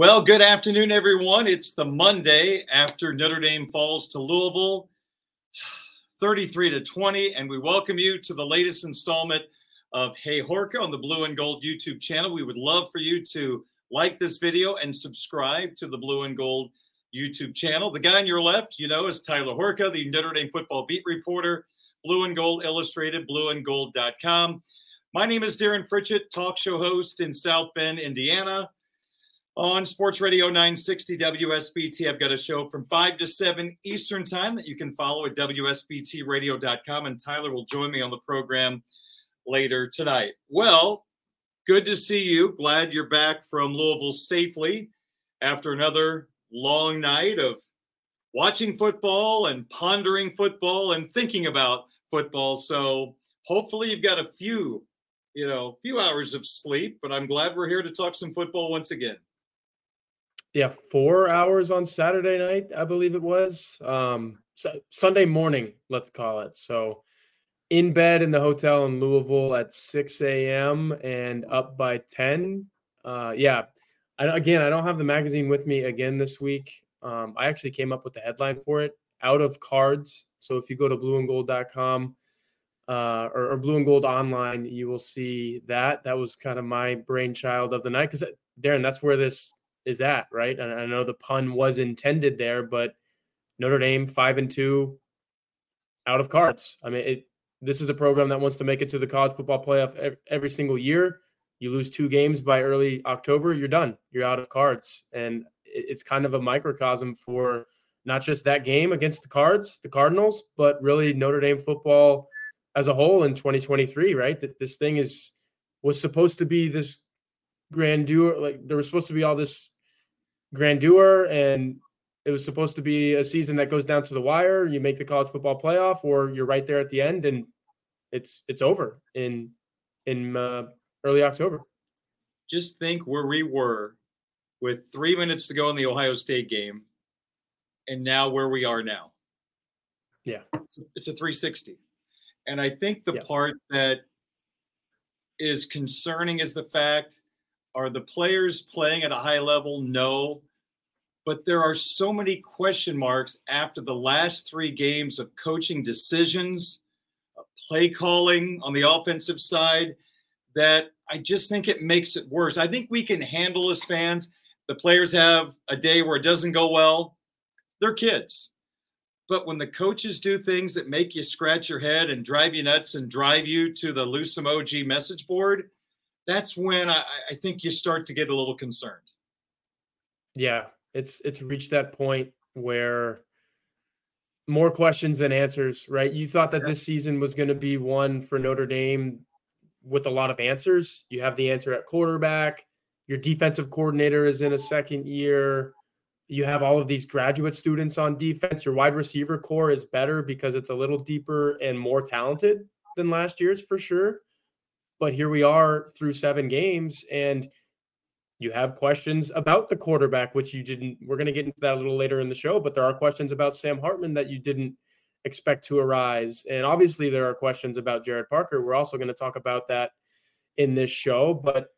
Well, good afternoon, everyone. It's the Monday after Notre Dame falls to Louisville, 33 to 20, and we welcome you to the latest installment of Hey Horka on the Blue and Gold YouTube channel. We would love for you to like this video and subscribe to the Blue and Gold YouTube channel. The guy on your left, you know, is Tyler Horka, the Notre Dame football beat reporter, Blue and Gold Illustrated, blueandgold.com. My name is Darin Pritchett, talk show host in South Bend, Indiana on Sports Radio 960 WSBT. I've got a show from 5 to 7 Eastern Time that you can follow at WSBTradio.com. And Tyler will join me on the program later tonight. Well, good to see you. Glad you're back from Louisville safely after another long night of watching football and pondering football and thinking about football. So hopefully you've got a few, you know, a few hours of sleep, but I'm glad we're here to talk some football once again yeah, four hours on Saturday night, I believe it was. Um, Sunday morning, let's call it. So, in bed in the hotel in Louisville at 6 a.m. and up by 10. Uh, yeah, I, again, I don't have the magazine with me again this week. Um, I actually came up with the headline for it out of cards. So, if you go to blueandgold.com uh, or, or blue and gold online, you will see that. That was kind of my brainchild of the night because, Darin, that's where this is that, right? And I know the pun was intended there, but Notre Dame five and two out of cards. I mean, it, this is a program that wants to make it to the college football playoff every, single year. You lose two games by early October, you're done. You're out of cards, and it's kind of a microcosm for not just that game against the Cards, the Cardinals, but really Notre Dame football as a whole in 2023. Right? That this thing is was supposed to be this grandeur. Like there was supposed to be all this grandeur and it was supposed to be a season that goes down to the wire. You make the college football playoff, or you're right there at the end, and it's it's over in in uh, early October. Just think where we were with three minutes to go in the Ohio State game, and now where we are now. Yeah, it's a, it's a 360, and I think the yeah. part that is concerning is the fact are the players playing at a high level? No. But there are so many question marks after the last three games of coaching decisions, play calling on the offensive side that I just think it makes it worse. I think we can handle as fans. The players have a day where it doesn't go well. They're kids. But when the coaches do things that make you scratch your head and drive you nuts and drive you to the Lou Somogyi message board, that's when I, I think you start to get a little concerned. Yeah, it's it's reached that point where more questions than answers, right? You thought that yeah. this season was going to be one for Notre Dame with a lot of answers. You have the answer at quarterback. Your defensive coordinator is in a second year. You have all of these graduate students on defense. Your wide receiver core is better because it's a little deeper and more talented than last year's for sure. But here we are through seven games, and you have questions about the quarterback, which you didn't. We're going to get into that a little later in the show, but there are questions about Sam Hartman that you didn't expect to arise. And obviously, there are questions about Gerad Parker. We're also going to talk about that in this show. But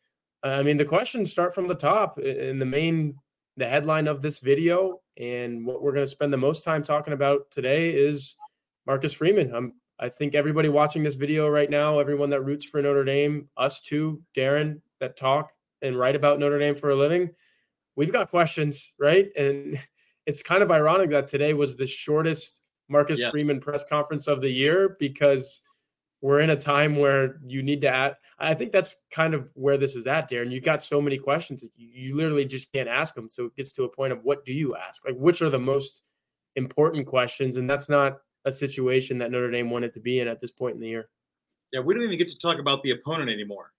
I mean, the questions start from the top. In the main, the headline of this video, and what we're going to spend the most time talking about today is Marcus Freeman. I'm I think everybody watching this video right now, everyone that roots for Notre Dame, us too, Darin, that talk and write about Notre Dame for a living, we've got questions, right? And it's kind of ironic that today was the shortest Marcus yes. Freeman press conference of the year because we're in a time where you need to add. I think that's kind of where this is at, Darin. You've got so many questions that you, you literally just can't ask them. So it gets to a point of what do you ask? Like, which are the most important questions? And that's not a situation that Notre Dame wanted to be in at this point in the year. Yeah, we don't even get to talk about the opponent anymore.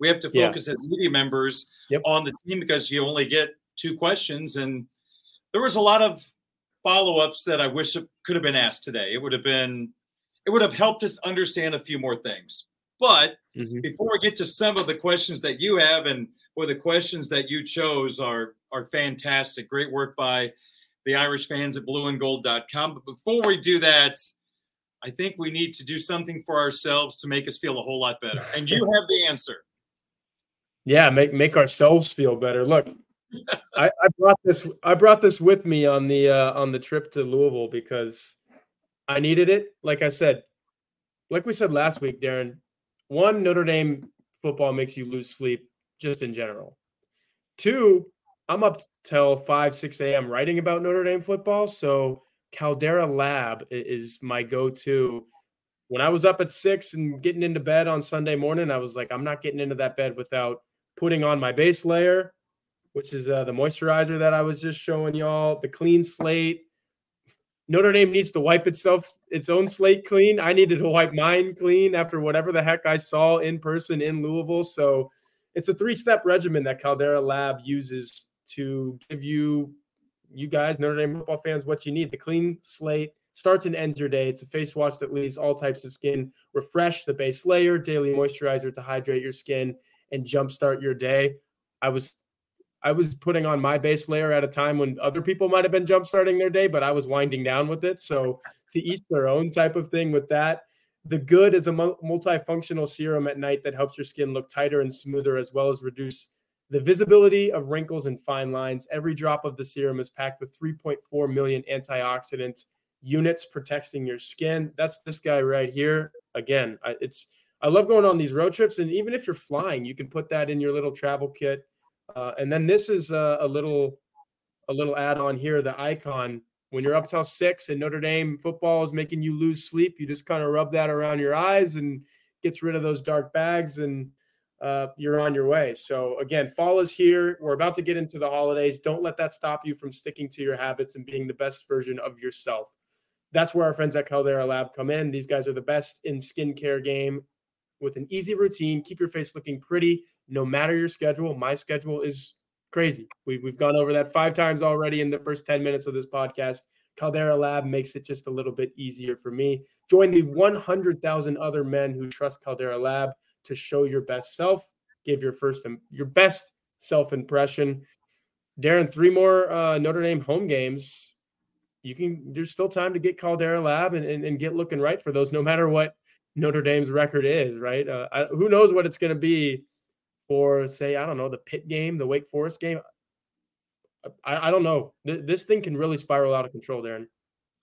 We have to focus yeah. as media members yep. on the team because you only get two questions. And there was a lot of follow ups that I wish could have been asked today. It would have been, it would have helped us understand a few more things. But mm-hmm. before we get to some of the questions that you have and or the questions that you chose are are fantastic. Great work by the Irish fans at blueandgold.com. But before we do that, I think we need to do something for ourselves to make us feel a whole lot better. And you have the answer. Yeah, make make ourselves feel better. Look, I, I, brought this. I brought this with me on the uh, on the trip to Louisville because I needed it. Like I said, like we said last week, Darin. One, Notre Dame football makes you lose sleep just in general. Two, I'm up till five, six a.m. writing about Notre Dame football, so Caldera Lab is my go-to. When I was up at six and getting into bed on Sunday morning, I was like, I'm not getting into that bed without putting on my base layer, which is uh, the moisturizer that I was just showing y'all, the clean slate. Notre Dame needs to wipe itself its own slate clean. I needed to wipe mine clean after whatever the heck I saw in person in Louisville. So it's a three-step regimen that Caldera Lab uses to give you you guys, Notre Dame football fans, what you need. The clean slate starts and ends your day. It's a face wash that leaves all types of skin refreshed, the base layer, daily moisturizer to hydrate your skin and jumpstart your day. I was I was putting on my base layer at a time when other people might have been jumpstarting their day, but I was winding down with it. So to each their own type of thing with that. The good is a multifunctional serum at night that helps your skin look tighter and smoother, as well as reduce the visibility of wrinkles and fine lines. Every drop of the serum is packed with 3.4 million antioxidant units protecting your skin. That's this guy right here. Again, it's I love going on these road trips, and even if you're flying, you can put that in your little travel kit. Uh, and then this is a, a little a little add-on here, the icon. When you're up till six and Notre Dame football is making you lose sleep, you just kind of rub that around your eyes and gets rid of those dark bags and uh, you're on your way. So again, fall is here. We're about to get into the holidays. Don't let that stop you from sticking to your habits and being the best version of yourself. That's where our friends at Caldera Lab come in. These guys are the best in skincare game with an easy routine. Keep your face looking pretty no matter your schedule. My schedule is crazy. We, we've gone over that five times already in the first 10 minutes of this podcast. Caldera Lab makes it just a little bit easier for me. Join the 100,000 other men who trust Caldera Lab to show your best self, give your first your best self impression. Darin, three more uh, Notre Dame home games. You can. There's still time to get Caldera Lab and, and, and get looking right for those, no matter what Notre Dame's record is. Right? Uh, I, who knows what it's going to be for, say, I don't know, the Pitt game, the Wake Forest game. I, I don't know. This thing can really spiral out of control, Darin.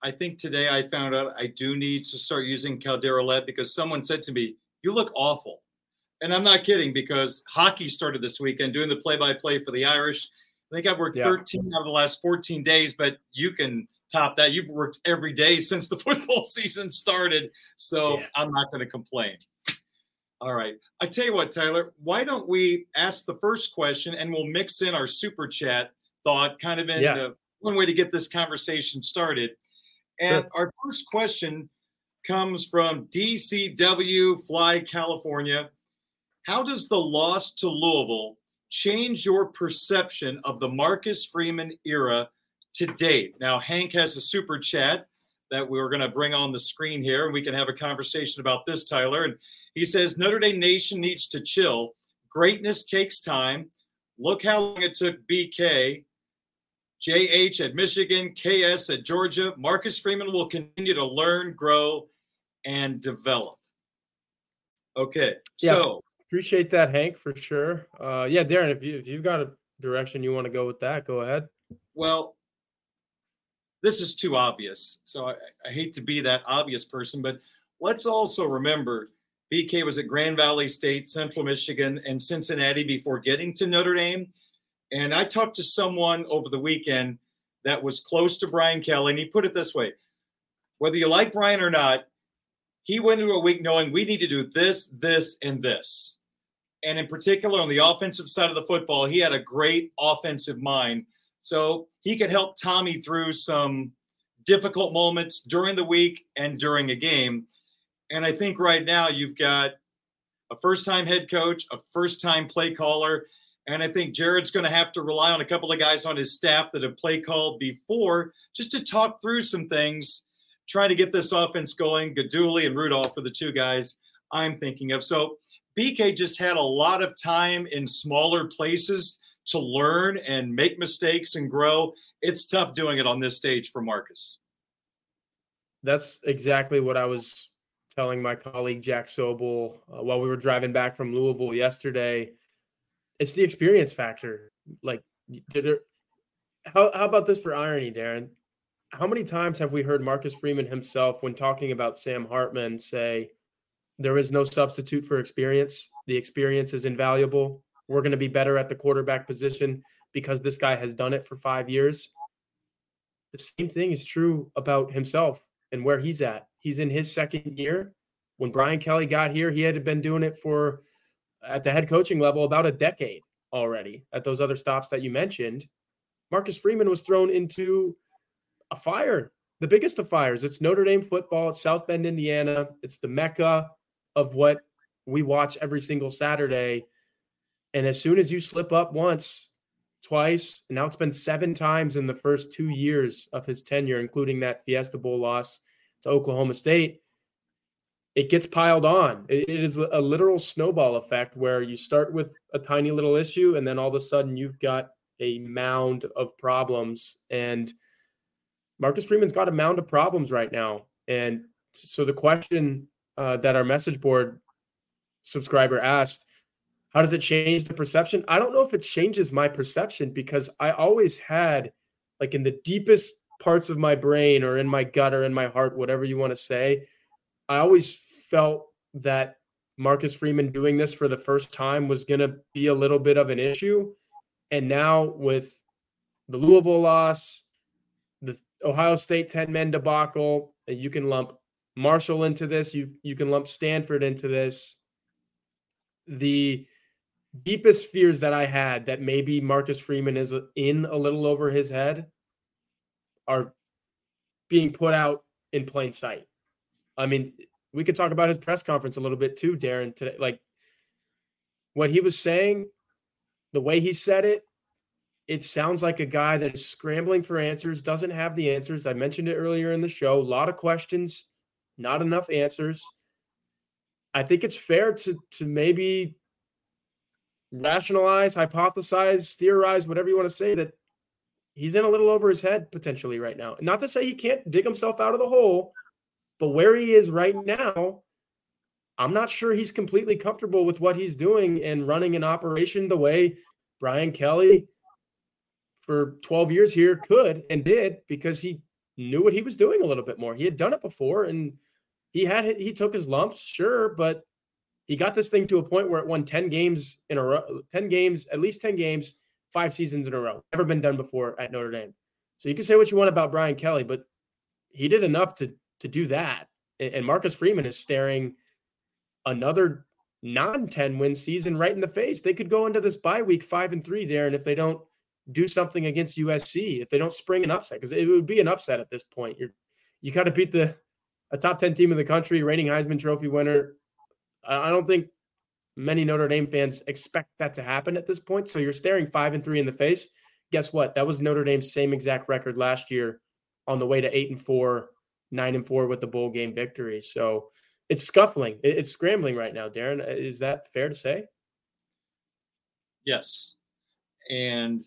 I think today I found out I do need to start using Caldera Lab because someone said to me, "You look awful." And I'm not kidding because hockey started this weekend doing the play by play for the Irish. I think I've worked yeah. 13 out of the last 14 days, but you can top that. You've worked every day since the football season started. So yeah. I'm not going to complain. All right. I tell you what, Tyler, why don't we ask the first question and we'll mix in our super chat thought kind of in yeah. one way to get this conversation started. And sure. our first question comes from DCW Fly California. How does the loss to Louisville change your perception of the Marcus Freeman era to date? Now, Hank has a super chat that we are going to bring on the screen here, and we can have a conversation about this, Tyler. And he says Notre Dame Nation needs to chill. Greatness takes time. Look how long it took BK, JH at Michigan, KS at Georgia. Marcus Freeman will continue to learn, grow, and develop. Okay, yeah. so Appreciate that, Hank, for sure. Uh, yeah, Darin, if you if you've got a direction you want to go with that, go ahead. Well, this is too obvious, so I, I hate to be that obvious person, but let's also remember BK was at Grand Valley State, Central Michigan, and Cincinnati before getting to Notre Dame. And I talked to someone over the weekend that was close to Brian Kelly, and he put it this way whether you like Brian or not, he went into a week knowing we need to do this, this, and this and in particular on the offensive side of the football, he had a great offensive mind. So he could help Tommy through some difficult moments during the week and during a game. And I think right now you've got a first time head coach, a first time play caller. And I think Gerad's going to have to rely on a couple of guys on his staff that have play called before just to talk through some things, try to get this offense going. Guidugli and Rudolph are the two guys I'm thinking of. So BK just had a lot of time in smaller places to learn and make mistakes and grow. It's tough doing it on this stage for Marcus. That's exactly what I was telling my colleague Jack Sobel uh, while we were driving back from Louisville yesterday. It's the experience factor. Like There, how, how about this for irony, Darin? How many times have we heard Marcus Freeman himself, when talking about Sam Hartman, say, There is no substitute for experience? The experience is invaluable. We're going to be better at the quarterback position because this guy has done it for five years. The same thing is true about himself and where he's at. He's in his second year. When Brian Kelly got here, he had been doing it for at the head coaching level about a decade already at those other stops that you mentioned. Marcus Freeman was thrown into a fire, the biggest of fires. It's Notre Dame football. It's South Bend, Indiana. It's the mecca of what we watch every single Saturday. And as soon as you slip up once, twice, now it's been seven times in the first two years of his tenure, including that Fiesta Bowl loss to Oklahoma State, it gets piled on. it is a literal snowball effect where you start with a tiny little issue, and then all of a sudden you've got a mound of problems. And Marcus Freeman's got a mound of problems right now. And so the question uh, that our message board subscriber asked, how does it change the perception? I don't know if it changes my perception because I always had, like, in the deepest parts of my brain or in my gut or in my heart, whatever you want to say, I always felt that Marcus Freeman doing this for the first time was going to be a little bit of an issue. And now with the Louisville loss, the Ohio State 10 men debacle, you can lump Marshall into this, you you can lump Stanford into this. The deepest fears that I had that maybe Marcus Freeman is in a little over his head are being put out in plain sight. I mean, we could talk about his press conference a little bit too, Darin, today. Like what he was saying, the way he said it, it sounds like a guy that is scrambling for answers, doesn't have the answers. I mentioned it earlier in the show. A lot of questions, not enough answers. I think it's fair to to maybe rationalize, hypothesize, theorize, whatever you want to say, that he's in a little over his head potentially right now. Not to say he can't dig himself out of the hole, but where he is right now, I'm not sure he's completely comfortable with what he's doing and running an operation the way Brian Kelly for 12 years here could and did because he knew what he was doing a little bit more. He had done it before and he had he took his lumps, sure, but he got this thing to a point where it won 10 games in a row, 10 games, at least 10 games, five seasons in a row. Never been done before at Notre Dame. So you can say what you want about Brian Kelly, but he did enough to to do that. And Marcus Freeman is staring another non 10 win season right in the face. They could go into this bye week five and three, Darin, if they don't do something against USC, if they don't spring an upset, because it would be an upset at this point. You're you got to beat the a top 10 team in the country, reigning Heisman Trophy winner, I don't think many Notre Dame fans expect that to happen at this point. So you're staring five and three in the face. Guess what? That was Notre Dame's same exact record last year on the way to eight and four, nine and four with the bowl game victory. So it's scuffling. It's scrambling right now, Darin. Is that fair to say? Yes. And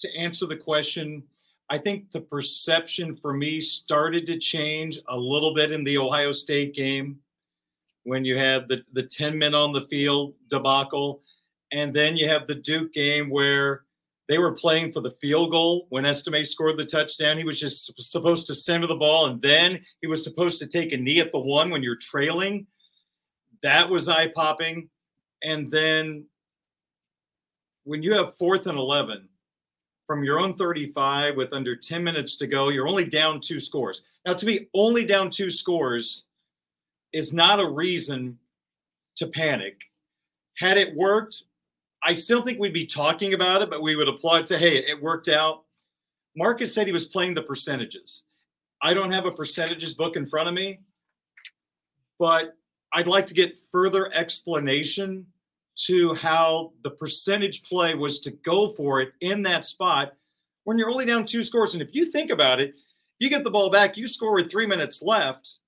to answer the question, I think the perception for me started to change a little bit in the Ohio State game when you had the, the 10 men on the field debacle. And then you have the Duke game where they were playing for the field goal when Estime scored the touchdown. He was just supposed to center the ball, and then he was supposed to take a knee at the one when you're trailing. That was eye popping. And then when you have fourth and 11 from your own 35 with under 10 minutes to go, you're only down two scores. Now, to me, only down two scores is not a reason to panic. Had it worked, I still think we'd be talking about it, but we would applaud say, hey, it worked out. Marcus said he was playing the percentages. I don't have a percentages book in front of me, but I'd like to get further explanation to how the percentage play was to go for it in that spot when you're only down two scores. And if you think about it, you get the ball back, you score with three minutes left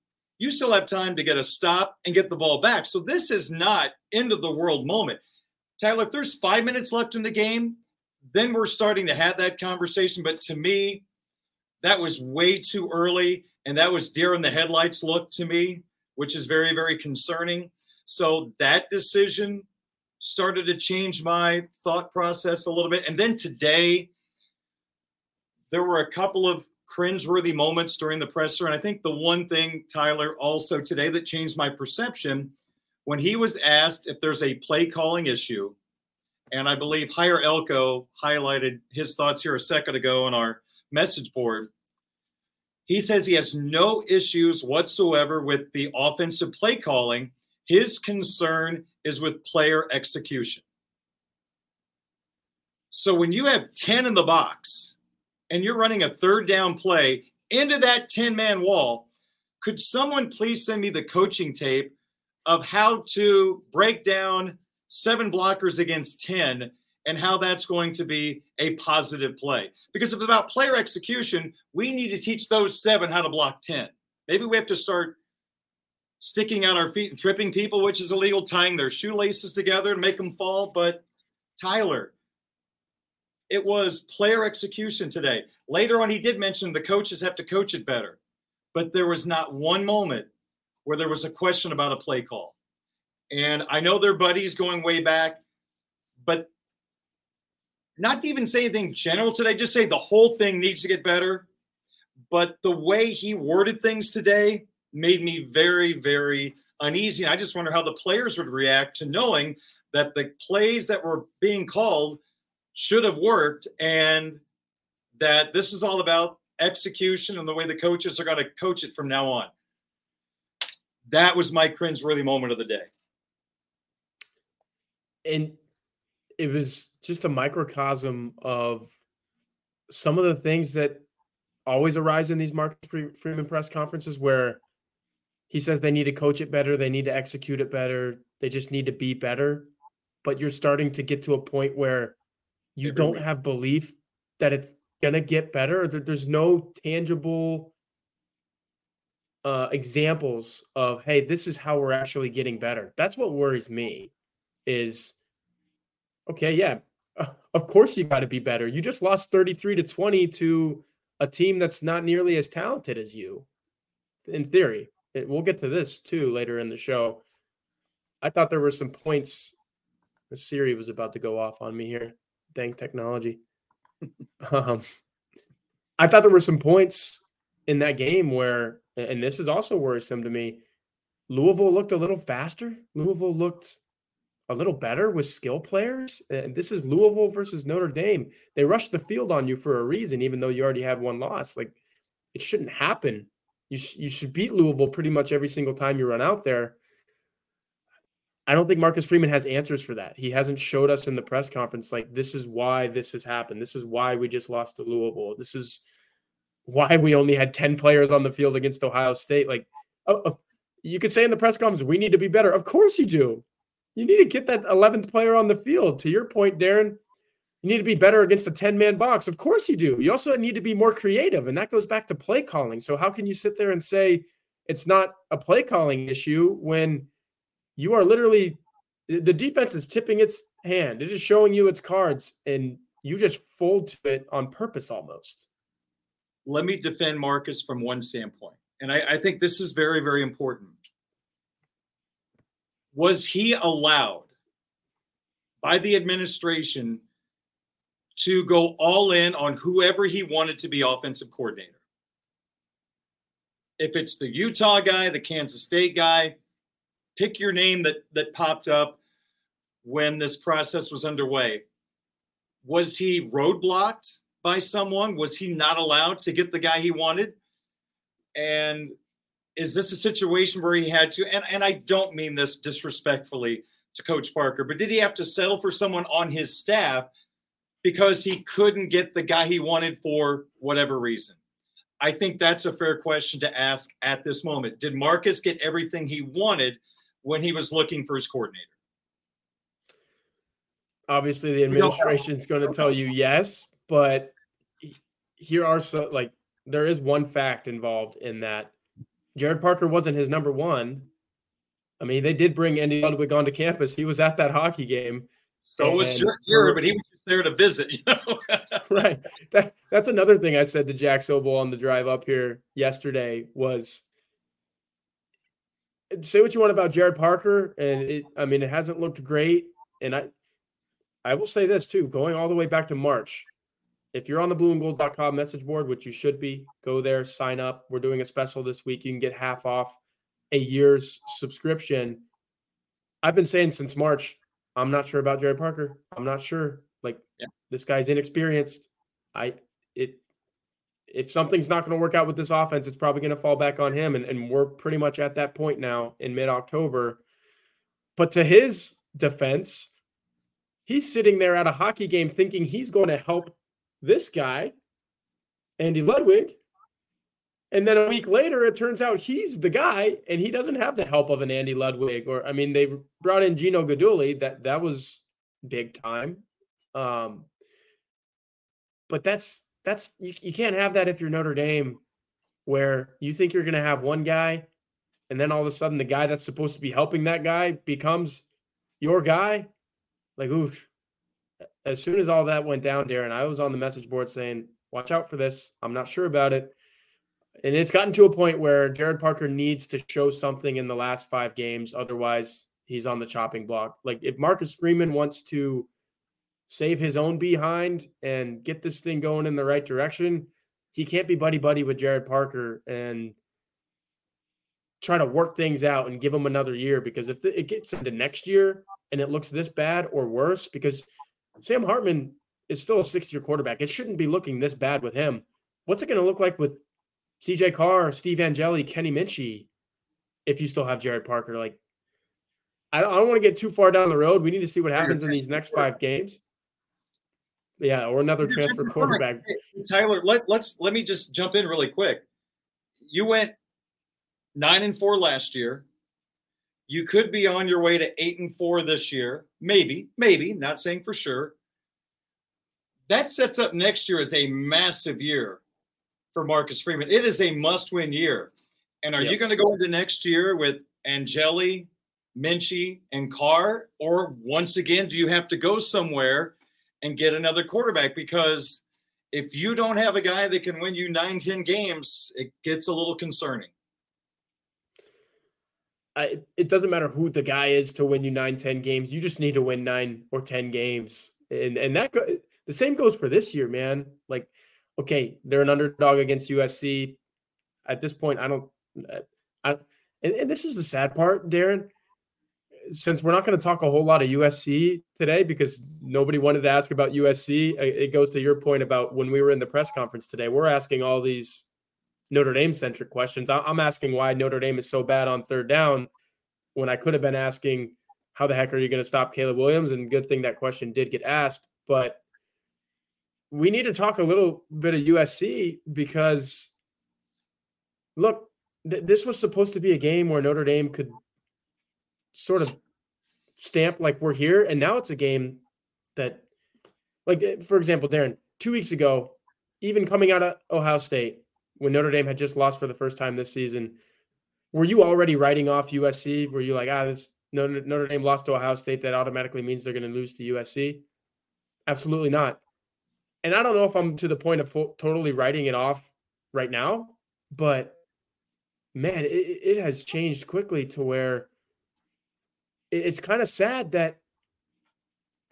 you still have time to get a stop and get the ball back. So this is not end of the world moment. Tyler, if there's five minutes left in the game, then we're starting to have that conversation. But to me, that was way too early. And that was deer in the headlights look to me, which is very, very concerning. So that decision started to change my thought process a little bit. And then today, there were a couple of cringeworthy moments during the presser. And I think the one thing, Tyler, also today that changed my perception when he was asked if there's a play calling issue, and I believe Higher Elko highlighted his thoughts here a second ago on our message board. He says he has no issues whatsoever with the offensive play calling. His concern is with player execution. So when you have 10 in the box and you're running a third down play into that 10 man wall, could someone please send me the coaching tape of how to break down seven blockers against 10 and how that's going to be a positive play. Because if it's about player execution, we need to teach those seven how to block 10. Maybe we have to start sticking out our feet and tripping people, which is illegal, tying their shoelaces together to make them fall. But Tyler, it was player execution today. Later on, he did mention the coaches have to coach it better, but there was not one moment where there was a question about a play call. And I know they're buddies going way back, but not to even say anything general today, just say the whole thing needs to get better. But the way he worded things today made me very, very uneasy. And I just wonder how the players would react to knowing that the plays that were being called should have worked and that this is all about execution and the way the coaches are going to coach it from now on. That was my cringeworthy moment of the day and it was just a microcosm of some of the things that always arise in these Marcus Freeman press conferences where he says they need to coach it better, they need to execute it better, they just need to be better. But you're starting to get to a point where you Every don't week. have belief that it's going to get better. There's no tangible uh, examples of, hey, this is how we're actually getting better. That's what worries me is okay, yeah, of course you got to be better. You just lost 33 to 20 to a team that's not nearly as talented as you, in theory. We'll get to this too later in the show. I thought there were some points. Siri was about to go off on me here. Dang technology. um, I thought there were some points in that game where, and this is also worrisome to me. Louisville looked a little faster. Louisville looked a little better with skill players. And this is Louisville versus Notre Dame. They rushed the field on you for a reason, even though you already had one loss. Like it shouldn't happen. You, sh- you should beat Louisville pretty much every single time you run out there. I don't think Marcus Freeman has answers for that. He hasn't showed us in the press conference like this is why this has happened. This is why we just lost to Louisville. This is why we only had 10 players on the field against Ohio State. Like, oh, oh, you could say in the press conference, we need to be better. Of course you do. You need to get that 11th player on the field. To your point, Darin, you need to be better against a 10 man box. Of course you do. You also need to be more creative, and that goes back to play calling. So, how can you sit there and say it's not a play calling issue when you are literally the defense is tipping its hand? It is showing you its cards, and you just fold to it on purpose almost. Let me defend Marcus from one standpoint. And I, I think this is very, very important was he allowed by the administration to go all in on whoever he wanted to be offensive coordinator? If it's the Utah guy, the Kansas State guy, pick your name that that popped up when this process was underway. Was he roadblocked by someone? Was he not allowed to get the guy he wanted? And is this a situation where he had to and, and i don't mean this disrespectfully to coach parker but did he have to settle for someone on his staff because he couldn't get the guy he wanted for whatever reason i think that's a fair question to ask at this moment did marcus get everything he wanted when he was looking for his coordinator obviously the administration is going to tell you yes but here are so like there is one fact involved in that Gerad Parker wasn't his number one. I mean, they did bring Andy Ludwig onto campus. He was at that hockey game. So was Gerad, but he was there to visit, you know. right. That, that's another thing I said to Jack Sobel on the drive up here yesterday was say what you want about Gerad Parker, and it I mean it hasn't looked great and I I will say this too, going all the way back to March. If you're on the blueandgold.com message board, which you should be, go there, sign up. We're doing a special this week. You can get half off a year's subscription. I've been saying since March, I'm not sure about Gerad Parker. I'm not sure. Like yeah. this guy's inexperienced. I it if something's not going to work out with this offense, it's probably going to fall back on him. And, and we're pretty much at that point now in mid October. But to his defense, he's sitting there at a hockey game thinking he's going to help this guy, Andy Ludwig. And then a week later, it turns out he's the guy, and he doesn't have the help of an Andy Ludwig. Or I mean, they brought in Gino Guidugli. That that was big time. Um, but that's that's you, you can't have that if you're Notre Dame, where you think you're going to have one guy, and then all of a sudden the guy that's supposed to be helping that guy becomes your guy. Like, oof. As soon as all that went down, Darin, I was on the message board saying, "Watch out for this. I'm not sure about it." And it's gotten to a point where Gerad Parker needs to show something in the last five games. Otherwise, he's on the chopping block. Like if Marcus Freeman wants to save his own behind and get this thing going in the right direction, he can't be buddy buddy with Gerad Parker and try to work things out and give him another year. Because if it gets into next year and it looks this bad or worse, because Sam Hartman is still a six year quarterback, it shouldn't be looking this bad with him. What's it going to look like with CJ Carr, Steve Angeli, Kenny Minchey if you still have Gerad Parker? Like, I don't, I don't want to get too far down the road. We need to see what happens in these next five games. Yeah, or another transfer quarterback. Tyler, let, let's let me just jump in really quick. You went nine and four last year. You could be on your way to eight and four this year. Maybe, maybe, not saying for sure. That sets up next year as a massive year for Marcus Freeman. It is a must win year. And are yep. you going to go into next year with Angeli, Minchey, and Carr? Or once again, do you have to go somewhere and get another quarterback because if you don't have a guy that can win you nine, 10 games, it gets a little concerning. I, it doesn't matter who the guy is to win you nine, 10 games. You just need to win nine or 10 games. And, and that, go, the same goes for this year, man. Like, okay, they're an underdog against USC. At this point, I don't, I, and, and this is the sad part, Darin since we're not going to talk a whole lot of USC today because nobody wanted to ask about USC, uh, it goes to your point about when we were in the press conference today. We're asking all these Notre Dame centric questions. I'm asking why Notre Dame is so bad on third down when I could have been asking, how the heck are you going to stop Caleb Williams? And good thing that question did get asked. But we need to talk a little bit of USC because, look, th- this was supposed to be a game where Notre Dame could sort of stamp like we're here. And now it's a game that, like, eh, for example, Darin, two weeks ago, even coming out of Ohio State, when Notre Dame had just lost for the first time this season, were you already writing off USC? Were you like, ah, this Notre, Dame lost to Ohio State, that automatically means they're going to lose to USC? Absolutely not. And I don't know if I'm to the point of full, totally writing it off right now, but man, it, it has changed quickly to where it's kind of sad that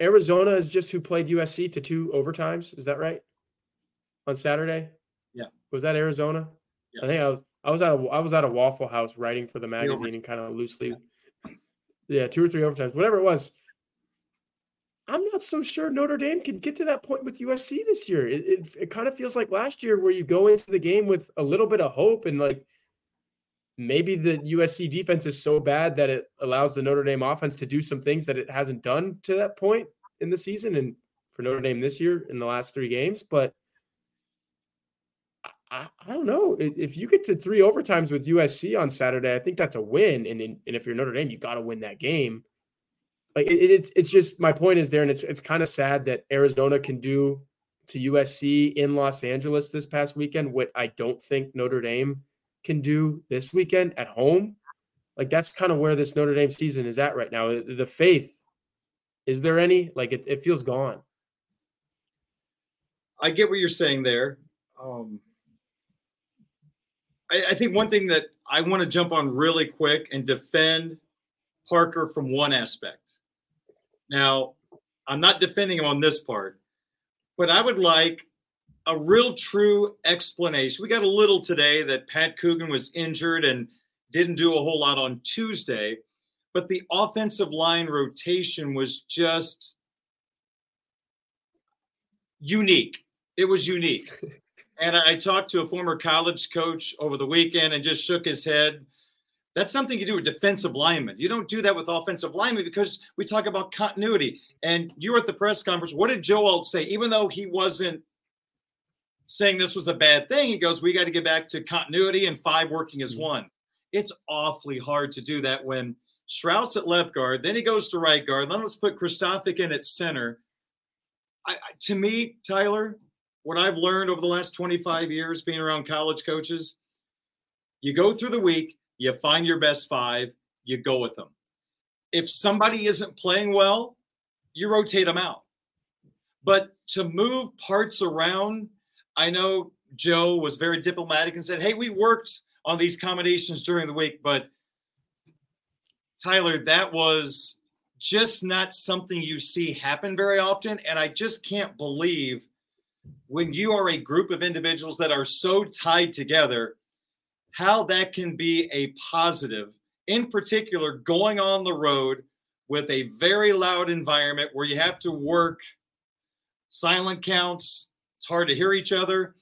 Arizona is just who played USC to two overtimes. Is that right? On Saturday? Yeah. Was that Arizona? Yes. I think I was I was at a I was at a Waffle House writing for the magazine and kind of loosely yeah. yeah, two or three overtimes, whatever it was. I'm not so sure Notre Dame can get to that point with USC this year. It, it, it kind of feels like last year where you go into the game with a little bit of hope and like maybe the USC defense is so bad that it allows the Notre Dame offense to do some things that it hasn't done to that point in the season and for Notre Dame this year in the last three games. But I, I don't know if you get to three overtimes with USC on Saturday, I think that's a win. And, and if you're Notre Dame, you got to win that game. Like it, it's it's just my point is, Darin. It's it's kind of sad that Arizona can do to USC in Los Angeles this past weekend what I don't think Notre Dame can do this weekend at home, like that's kind of where this Notre Dame season is at right now. The faith, is there any? Like it, it feels gone. I get what you're saying there. Um, I, I think one thing that I want to jump on really quick and defend Parker from one aspect. Now, I'm not defending him on this part, but I would like a real true explanation. We got a little today that Pat Coogan was injured and didn't do a whole lot on Tuesday, but the offensive line rotation was just unique. It was unique. and I talked to a former college coach over the weekend and just shook his head. That's something you do with defensive linemen. You don't do that with offensive linemen because we talk about continuity. And you were at the press conference. What did Joe Alt say? Even though he wasn't saying this was a bad thing, he goes, We got to get back to continuity and five working as mm-hmm. one. It's awfully hard to do that when Schrauth at left guard, then he goes to right guard. Then let's put Kristofic in at center. I, to me, Tyler, what I've learned over the last 25 years being around college coaches, you go through the week, you find your best five, you go with them. If somebody isn't playing well, you rotate them out. But to move parts around, I know Joe was very diplomatic and said, Hey, we worked on these combinations during the week, but Tyler, that was just not something you see happen very often. And I just can't believe when you are a group of individuals that are so tied together, how that can be a positive, in particular, going on the road with a very loud environment where you have to work silent counts, it's hard to hear each other.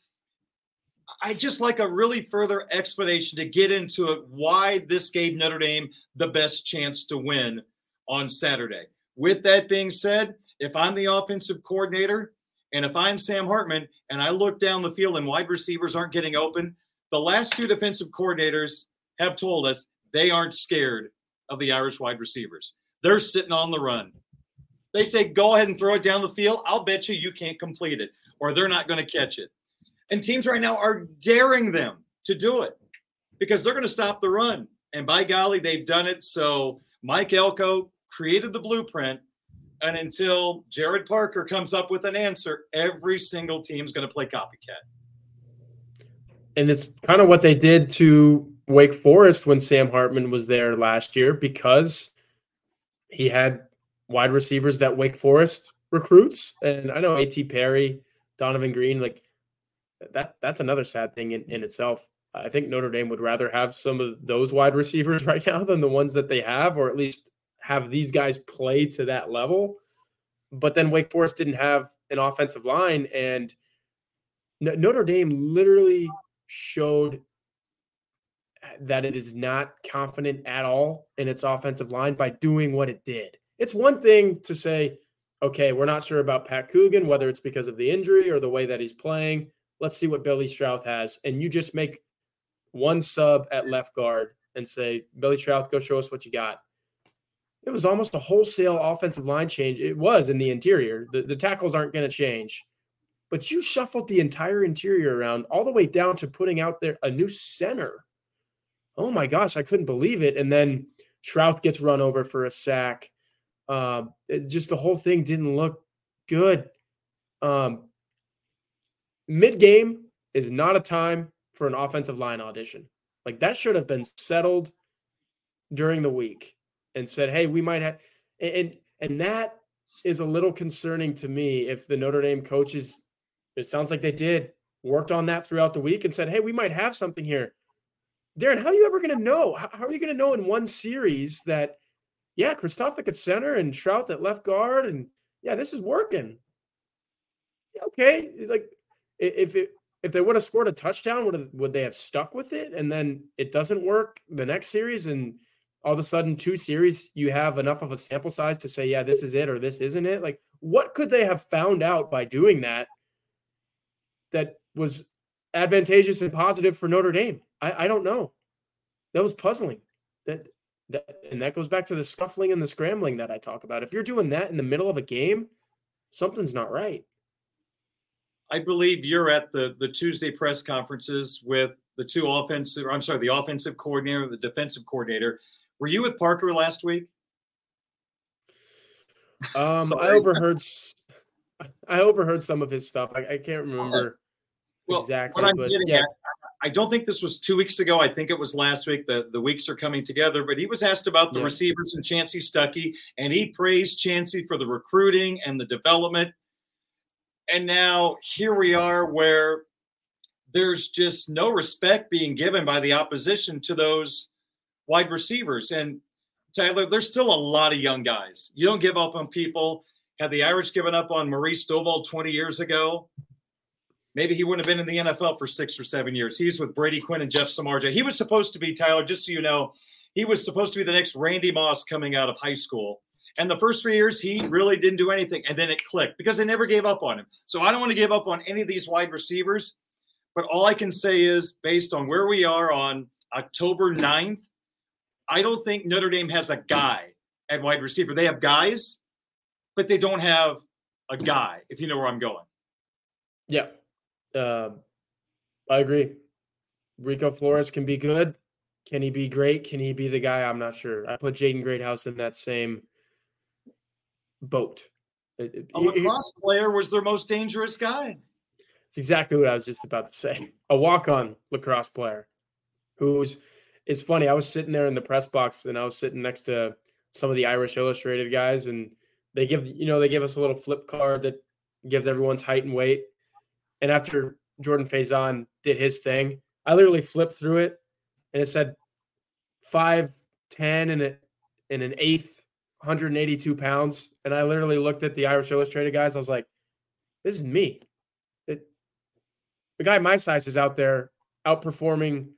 I just like a really further explanation to get into it why this gave Notre Dame the best chance to win on Saturday. With that being said, if I'm the offensive coordinator and if I'm Sam Hartman and I look down the field and wide receivers aren't getting open, the last two defensive coordinators have told us they aren't scared of the Irish wide receivers. They're sitting on the run. They say, go ahead and throw it down the field. I'll bet you you can't complete it, or they're not going to catch it. And teams right now are daring them to do it because they're going to stop the run. And by golly, they've done it. So Mike Elko created the blueprint. And until Gerad Parker comes up with an answer, every single team's going to play copycat. And it's kind of what they did to Wake Forest when Sam Hartman was there last year because he had wide receivers that Wake Forest recruits. And I know A.T. Perry, Donavon Greene, like that that's another sad thing in, in itself. I think Notre Dame would rather have some of those wide receivers right now than the ones that they have, or at least have these guys play to that level. But then Wake Forest didn't have an offensive line, and Notre Dame literally showed that it is not confident at all in its offensive line by doing what it did. It's one thing to say, okay, we're not sure about Pat Coogan, whether it's because of the injury or the way that he's playing. Let's see what Billy Schrauth has. And you just make one sub at left guard and say, Billy Schrauth, go show us what you got. It was almost a wholesale offensive line change. It was in the interior. The, the tackles aren't going to change. But you shuffled the entire interior around all the way down to putting out there a new center. Oh my gosh, I couldn't believe it. And then Schrauth gets run over for a sack. It, just the whole thing didn't look good. Um, Mid game is not a time for an offensive line audition. Like that should have been settled during the week and said, "Hey, we might have," and and that is a little concerning to me. If the Notre Dame coaches, it sounds like they did worked on that throughout the week and said, "Hey, we might have something here." Darin, how are you ever going to know? How, are you going to know in one series that, yeah, Kristofic at center and Schrauth at left guard, and yeah, this is working. Okay, like if it if they would have scored a touchdown, would have, would they have stuck with it? And then it doesn't work the next series, and all of a sudden, two series, you have enough of a sample size to say, yeah, this is it or this isn't it. Like, what could they have found out by doing that that was advantageous and positive for Notre Dame? I, I don't know. That was puzzling. That that and that goes back to the scuffling and the scrambling that I talk about. If you're doing that in the middle of a game, something's not right. I believe you're at the the Tuesday press conferences with the two offensive. I'm sorry, the offensive coordinator, the defensive coordinator. Were you with Parker last week? Um, I overheard. I overheard some of his stuff. I, I can't remember well, exactly. What I'm getting yeah. at, I don't think this was two weeks ago. I think it was last week. The, the weeks are coming together, but he was asked about the yeah. receivers and Chansi Stuckey, and he praised Chansi for the recruiting and the development. And now here we are where there's just no respect being given by the opposition to those wide receivers. And Tyler, there's still a lot of young guys. You don't give up on people. Had the Irish given up on Maurice Stovall 20 years ago, maybe he wouldn't have been in the NFL for six or seven years. He was with Brady Quinn and Jeff Samardzija. He was supposed to be, Tyler, just so you know, he was supposed to be the next Randy Moss coming out of high school. And the first three years, he really didn't do anything. And then it clicked because they never gave up on him. So I don't want to give up on any of these wide receivers. But all I can say is, based on where we are on October 9th, I don't think Notre Dame has a guy at wide receiver. They have guys, but they don't have a guy, if you know where I'm going. Yeah. Uh, I agree. Rico Flores can be good. Can he be great? Can he be the guy? I'm not sure. I put Jaden Greathouse in that same boat. A lacrosse player was their most dangerous guy. It's exactly what I was just about to say. A walk-on lacrosse player who's it's funny. I was sitting there in the press box and I was sitting next to some of the Irish Illustrated guys and they give you know they give us a little flip card that gives everyone's height and weight. And after Jordan Faison did his thing, I literally flipped through it and it said five ten and it in an eighth, 182 pounds. And I literally looked at the Irish Illustrated guys. I was like, this is me. It, the guy my size is out there outperforming.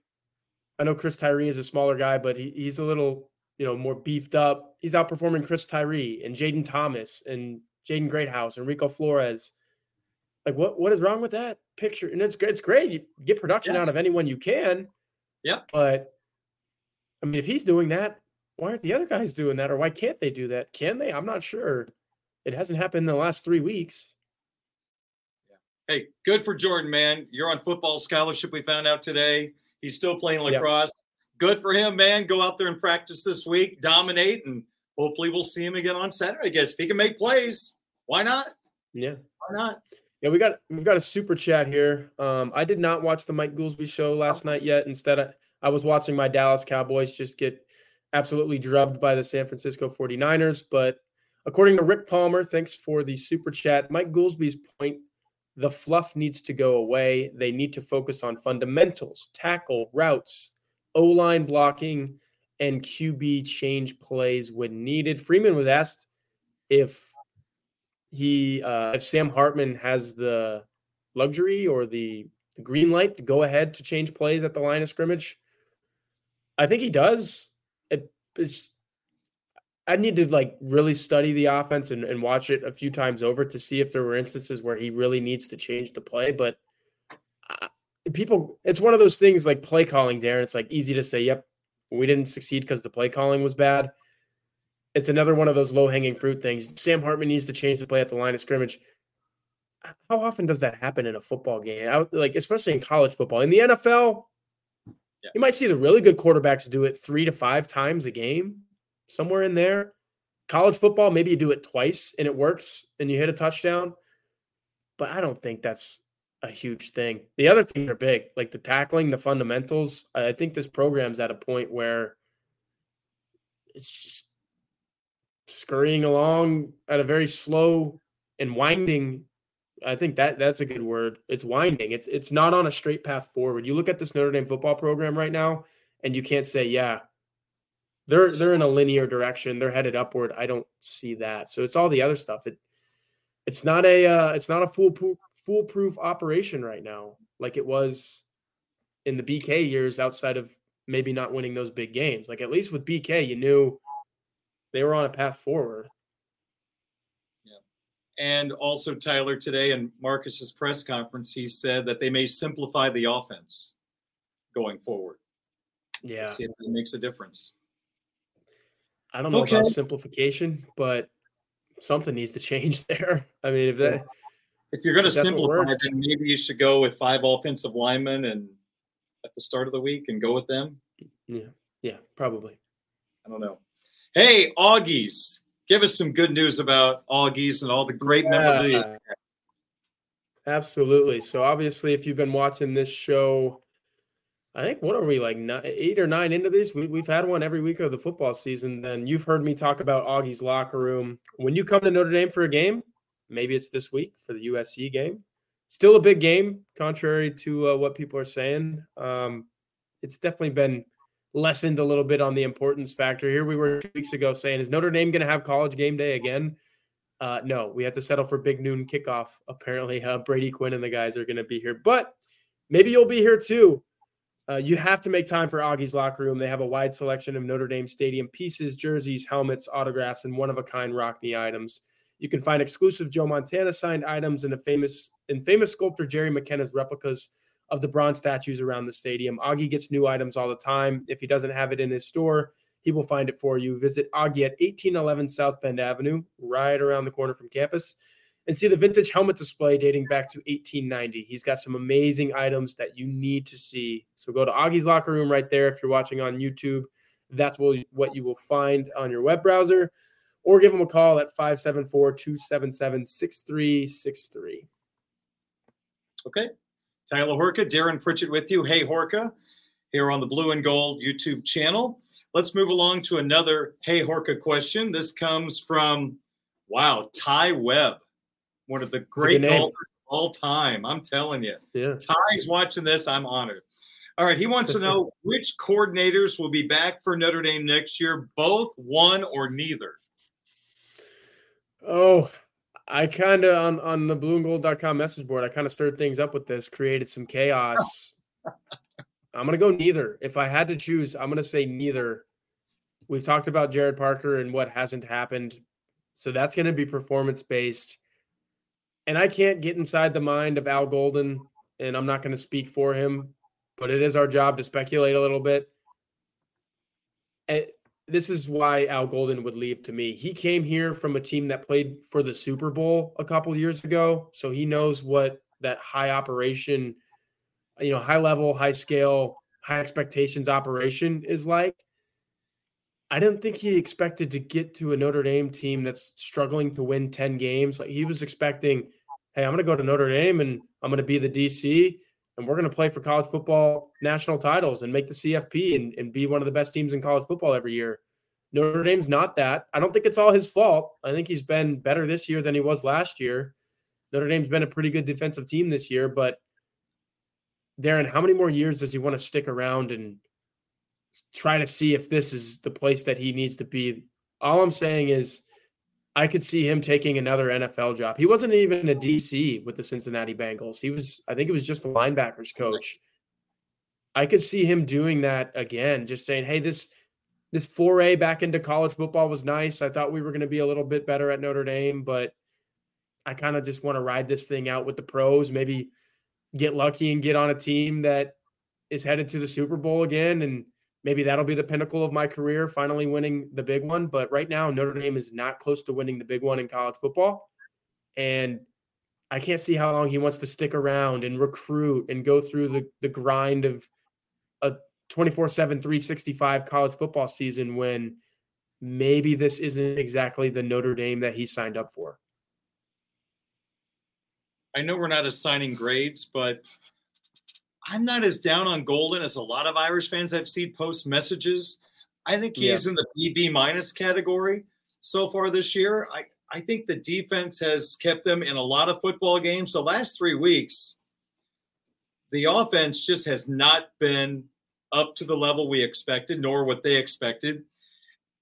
I know Chris Tyree is a smaller guy, but he, he's a little you know, more beefed up. He's outperforming Chris Tyree and Jayden Thomas and Jaden Greathouse and Rico Flores. Like, what what is wrong with that picture? And it's it's great. You get production yes. out of anyone you can. Yeah. But I mean, if he's doing that, why aren't the other guys doing that? Or why can't they do that? Can they? I'm not sure. It hasn't happened in the last three weeks. Yeah. Hey, good for Jordan, man. You're on football scholarship. We found out today. He's still playing lacrosse good for him, man. Go out there and practice this week, dominate, and hopefully we'll see him again on Saturday. I guess if he can make plays, why not? Yeah, why not? Yeah, we got we've got a super chat here. Um, I did not watch the Mike Goolsby show last night yet. Instead, I, I was watching my Dallas Cowboys just get absolutely drubbed by the San Francisco 49ers. But according to Rick Palmer, thanks for the super chat. Mike Goolsby's point the fluff needs to go away. They need to focus on fundamentals, tackle, routes, O line blocking, and QB change plays when needed. Freeman was asked if he uh, if Sam Hartman has the luxury or the, green light to go ahead to change plays at the line of scrimmage. I think he does. It, it's I need to like really study the offense and, and watch it a few times over to see if there were instances where he really needs to change the play. But people it's one of those things like play calling Darin it's like easy to say yep we didn't succeed because the play calling was bad it's another one of those low hanging fruit things sam hartman needs to change the play at the line of scrimmage how often does that happen in a football game I, like especially in college football in the nfl yeah. you might see the really good quarterbacks do it three to five times a game somewhere in there college football maybe you do it twice and it works and you hit a touchdown but i don't think that's a huge thing. The other things are big, like the tackling, the fundamentals. I think this program's at a point where it's just scurrying along at a very slow and winding. I think that that's a good word. It's winding. It's it's not on a straight path forward. You look at this Notre Dame football program right now, and you can't say, yeah, they're they're in a linear direction. They're headed upward. I don't see that. So it's all the other stuff. It it's not a uh, it's not a foolproof foolproof operation right now, like it was in the BK years outside of maybe not winning those big games. Like at least with BK, you knew they were on a path forward. Yeah. And also Tyler today in Marcus's press conference, he said that they may simplify the offense going forward. Yeah. See if it makes a difference. I don't know okay. about simplification, but something needs to change there. I mean, if that if you're going to simplify, then maybe you should go with five offensive linemen and at the start of the week and go with them. Yeah, yeah, probably. I don't know. Hey, Augies, give us some good news about Augies and all the great yeah. memories. Absolutely. So obviously, if you've been watching this show I think what are we like nine, eight or nine into this? We, we've had one every week of the football season. Then you've heard me talk about Augie's locker room. When you come to Notre Dame for a game, maybe it's this week for the USC game. Still a big game, contrary to uh, what people are saying. Um, it's definitely been lessened a little bit on the importance factor. Here we were two weeks ago saying, is Notre Dame going to have college game day again? Uh, no, we had to settle for big noon kickoff. Apparently, uh, Brady Quinn and the guys are going to be here, but maybe you'll be here too. Uh, you have to make time for Augie's locker room. They have a wide selection of Notre Dame Stadium pieces, jerseys, helmets, autographs, and one of a kind Rockne items. You can find exclusive Joe Montana signed items and a famous and famous sculptor Jerry McKenna's replicas of the bronze statues around the stadium. Augie gets new items all the time. If he doesn't have it in his store, he will find it for you. Visit Augie at 1811 South Bend Avenue, right around the corner from campus and see the vintage helmet display dating back to 1890. He's got some amazing items that you need to see. So go to Augie's Locker Room right there if you're watching on YouTube. That's what you will find on your web browser, or give him a call at 574 277 6363. Okay. Tyler Horka, Darin Pritchett with you. Hey, Horka, here on the Blue and Gold YouTube channel. Let's move along to another Hey Horka question. This comes from, wow, Ty Webb one of the great golfers of all time. I'm telling you. Yeah. Ty's watching this. I'm honored. All right. He wants to know which coordinators will be back for Notre Dame next year, both, one, or neither. Oh, I kind of on, on the blueandgold.com message board, I kind of stirred things up with this, created some chaos. I'm to go neither. If I had to choose, I'm to say neither. We've talked about Gerad Parker and what hasn't happened. So that's to be performance based and I can't get inside the mind of Al Golden, and I'm not to speak for him, but it is our job to speculate a little bit. And this is why Al Golden would leave to me. He came here from a team that played for the Super Bowl a couple years ago, so he knows what that high operation, you know, high level, high scale, high expectations operation is like. I didn't think he expected to get to a Notre Dame team that's struggling to win 10 games. Like he was expecting hey, I'm going to go to Notre Dame and I'm going to be the DC and we're going to play for college football national titles and make the CFP and, and be one of the best teams in college football every year. Notre Dame's not that. I don't think it's all his fault. I think he's been better this year than he was last year. Notre Dame's been a pretty good defensive team this year, but Darin, how many more years does he want to stick around and try to see if this is the place that he needs to be? All I'm saying is I could see him taking another NFL job. He wasn't even a DC with the Cincinnati Bengals. He was, I think it was just a linebackers coach. I could see him doing that again, just saying, hey, this this foray back into college football was nice. I thought we were going to be a little bit better at Notre Dame, but I kind of just want to ride this thing out with the pros, maybe get lucky and get on a team that is headed to the Super Bowl again and maybe that'll be the pinnacle of my career, finally winning the big one. But right now, Notre Dame is not close to winning the big one in college football. And I can't see how long he wants to stick around and recruit and go through the, the grind of a 24 7, 365 college football season when maybe this isn't exactly the Notre Dame that he signed up for. I know we're not assigning grades, but I'm not as down on Golden as a lot of Irish fans I've seen post messages. I think he's yeah. in the BB minus category so far this year. I, I think the defense has kept them in a lot of football games. The last three weeks, the offense just has not been up to the level we expected, nor what they expected.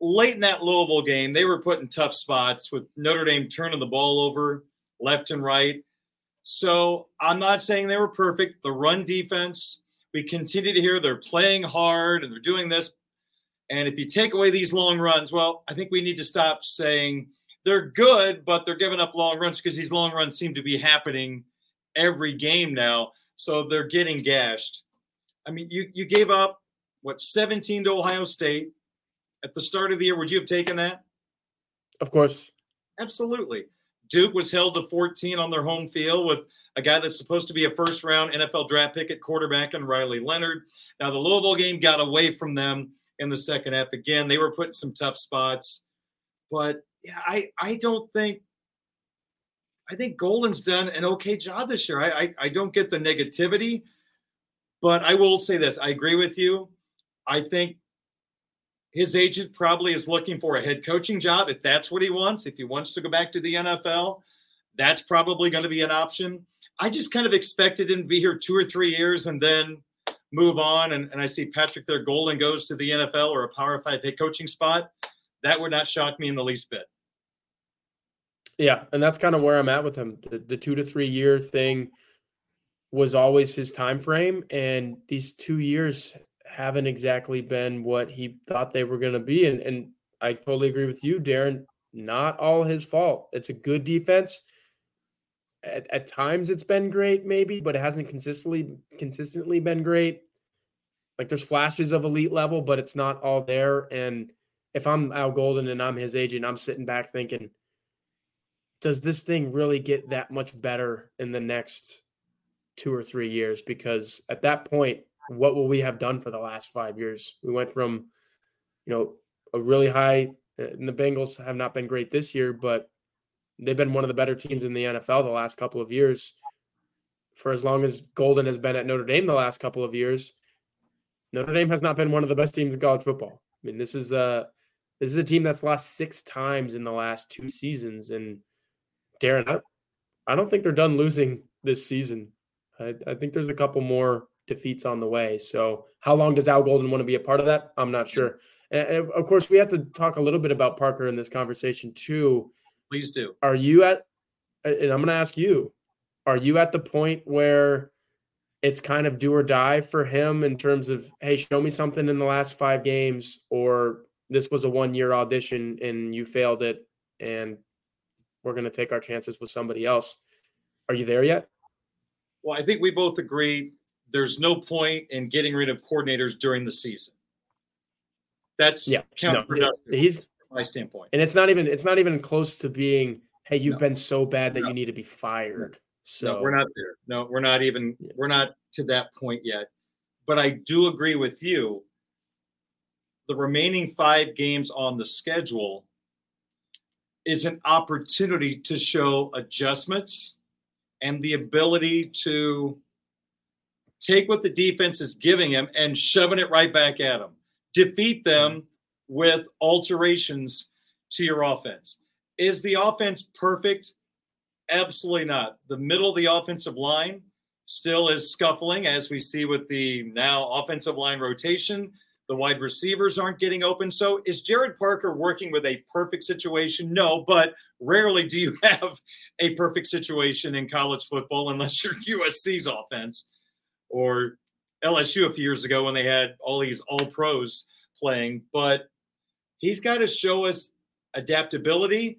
Late in that Louisville game, they were put in tough spots with Notre Dame turning the ball over left and right. So I'm not saying they were perfect. The run defense, we continue to hear they're playing hard and they're doing this. And if you take away these long runs, well, I think we need to stop saying they're good, but they're giving up long runs because these long runs seem to be happening every game now. So they're getting gashed. I mean, you you gave up what 17 to Ohio State at the start of the year. Would you have taken that? Of course. Absolutely. Duke was held to 14 on their home field with a guy that's supposed to be a first round NFL draft pick at quarterback and Riley Leonard. Now, the Louisville game got away from them in the second half. Again, they were put in some tough spots. But yeah, I, I don't think I think Golden's done an okay job this year. I, I, I don't get the negativity. But I will say this I agree with you. I think his agent probably is looking for a head coaching job if that's what he wants. If he wants to go back to the NFL, that's probably going to be an option. I just kind of expected him to be here two or three years and then move on. And, and I see Patrick there, Golden goes to the NFL or a Power Five head coaching spot. That would not shock me in the least bit. Yeah, and that's kind of where I'm at with him. The, the two to three year thing was always his time frame, and these two years haven't exactly been what he thought they were going to be. And, and I totally agree with you, Darin. Not all his fault. It's a good defense. At, at times, it's been great, maybe, but it hasn't consistently consistently been great. Like there's flashes of elite level, but it's not all there. And if I'm Al Golden and I'm his agent, I'm sitting back thinking, does this thing really get that much better in the next two or three years? Because at that point, what will we have done for the last five years? We went from, you know, a really high, uh, and the Bengals have not been great this year, but they've been one of the better teams in the NFL the last couple of years. For as long as Golden has been at Notre Dame the last couple of years, Notre Dame has not been one of the best teams in college football. I mean, this is a this is a team that's lost six times in the last two seasons, and Darin, I, I don't think they're done losing this season. I, I think there's a couple more defeats on the way. So, how long does Al Golden want to be a part of that? I'm not sure. And, of course, we have to talk a little bit about Parker in this conversation too. Please do. Are you at? And I'm going to ask you: Are you at the point where it's kind of do or die for him in terms of, hey, show me something in the last five games, or this was a one year audition and you failed it, and we're going to take our chances with somebody else. Are you there yet? Well, I think we both agree there's no point in getting rid of coordinators during the season. That's yeah, counterproductive. No, he's my standpoint, and it's not even it's not even close to being. Hey, you've no. been so bad that no. you need to be fired. So no, we're not there. No, we're not even. Yeah. We're not to that point yet. But I do agree with you. The remaining five games on the schedule is an opportunity to show adjustments and the ability to take what the defense is giving him and shoving it right back at him. Defeat them mm-hmm. with alterations to your offense. Is the offense perfect? Absolutely not. The middle of the offensive line still is scuffling, as we see with the now offensive line rotation. The wide receivers aren't getting open. So is Gerad Parker working with a perfect situation? No, but rarely do you have a perfect situation in college football unless you're USC's offense or LSU a few years ago when they had all these all pros playing. But he's got to show us adaptability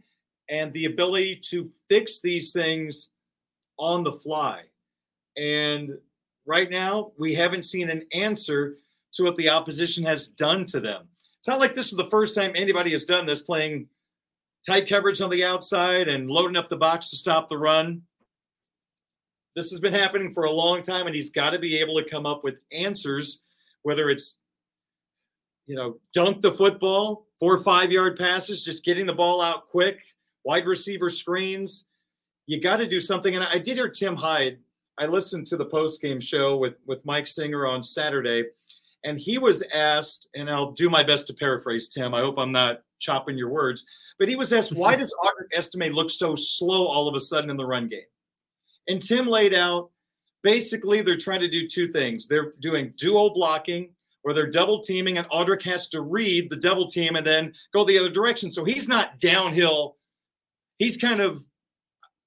and the ability to fix these things on the fly. And right now, we haven't seen an answer to what the opposition has done to them. It's not like this is the first time anybody has done this, playing tight coverage on the outside and loading up the box to stop the run. This has been happening for a long time, and he's got to be able to come up with answers, whether it's, you know, dunk the football, four or five yard passes, just getting the ball out quick, wide receiver screens. You got to do something. And I did hear Tim Hyde. I listened to the post game show with, with Mike Singer on Saturday and he was asked, and I'll do my best to paraphrase Tim. I hope I'm not chopping your words, but he was asked, why does Audric Estime look so slow all of a sudden in the run game? And Tim laid out basically they're trying to do two things. They're doing duo blocking where they're double teaming, and Audric has to read the double team and then go the other direction. So he's not downhill. He's kind of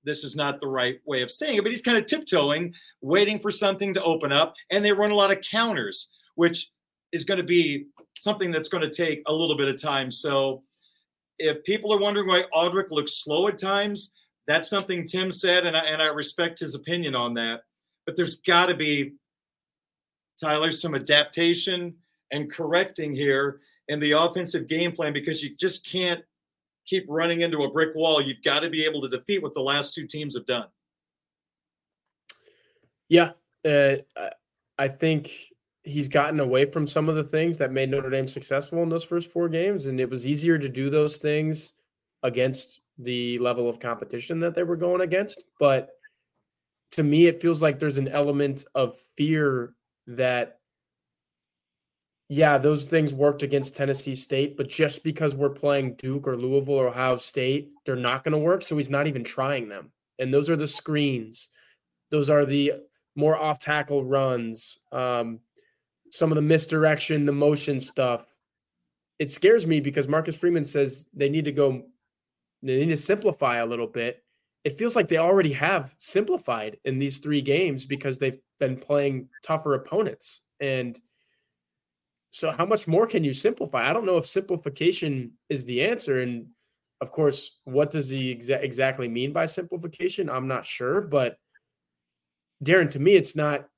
this is not the right way of saying it, but he's kind of tiptoeing, waiting for something to open up, and they run a lot of counters which is going to be something that's going to take a little bit of time. So if people are wondering why Audric looks slow at times, that's something Tim said, and I, and I respect his opinion on that. But there's got to be, Tyler, some adaptation and correcting here in the offensive game plan because you just can't keep running into a brick wall. You've got to be able to defeat what the last two teams have done. Yeah, uh, I think he's gotten away from some of the things that made Notre Dame successful in those first four games, and it was easier to do those things against the level of competition that they were going against. But to me, it feels like there's an element of fear that yeah, those things worked against Tennessee State, but just because we're playing Duke or Louisville or Ohio State, they're not going to work. So he's not even trying them. And those are the screens. Those are the more off tackle runs, um, some of the misdirection, the motion stuff. It scares me because Marcus Freeman says they need to go, they need to simplify a little bit. It feels like they already have simplified in these three games because they've been playing tougher opponents. And so, how much more can you simplify? I don't know if simplification is the answer. And of course, what does he exa- exactly mean by simplification? I'm not sure. But Darin, to me, it's not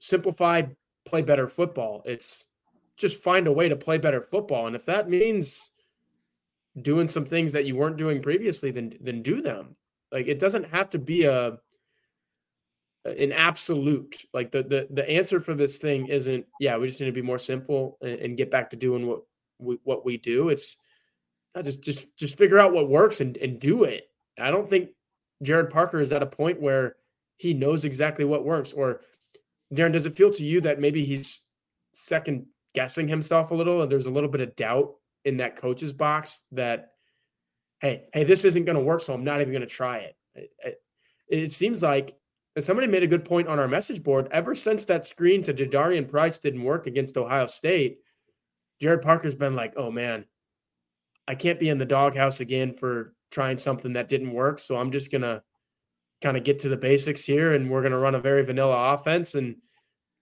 simplified, play better football. It's just find a way to play better football. And if that means doing some things that you weren't doing previously, then then do them. Like it doesn't have to be a an absolute like the the the answer for this thing isn't yeah we just need to be more simple and, and get back to doing what we, what we do it's just just just figure out what works and and do it i don't think Gerad parker is at a point where he knows exactly what works or Darin does it feel to you that maybe he's second guessing himself a little and there's a little bit of doubt in that coach's box that hey hey this isn't going to work so i'm not even going to try it. it it, seems like and somebody made a good point on our message board. Ever since that screen to Jadarian Price didn't work against Ohio State, Gerad Parker's been like, oh man, I can't be in the doghouse again for trying something that didn't work. So I'm just going to kind of get to the basics here and we're going to run a very vanilla offense. And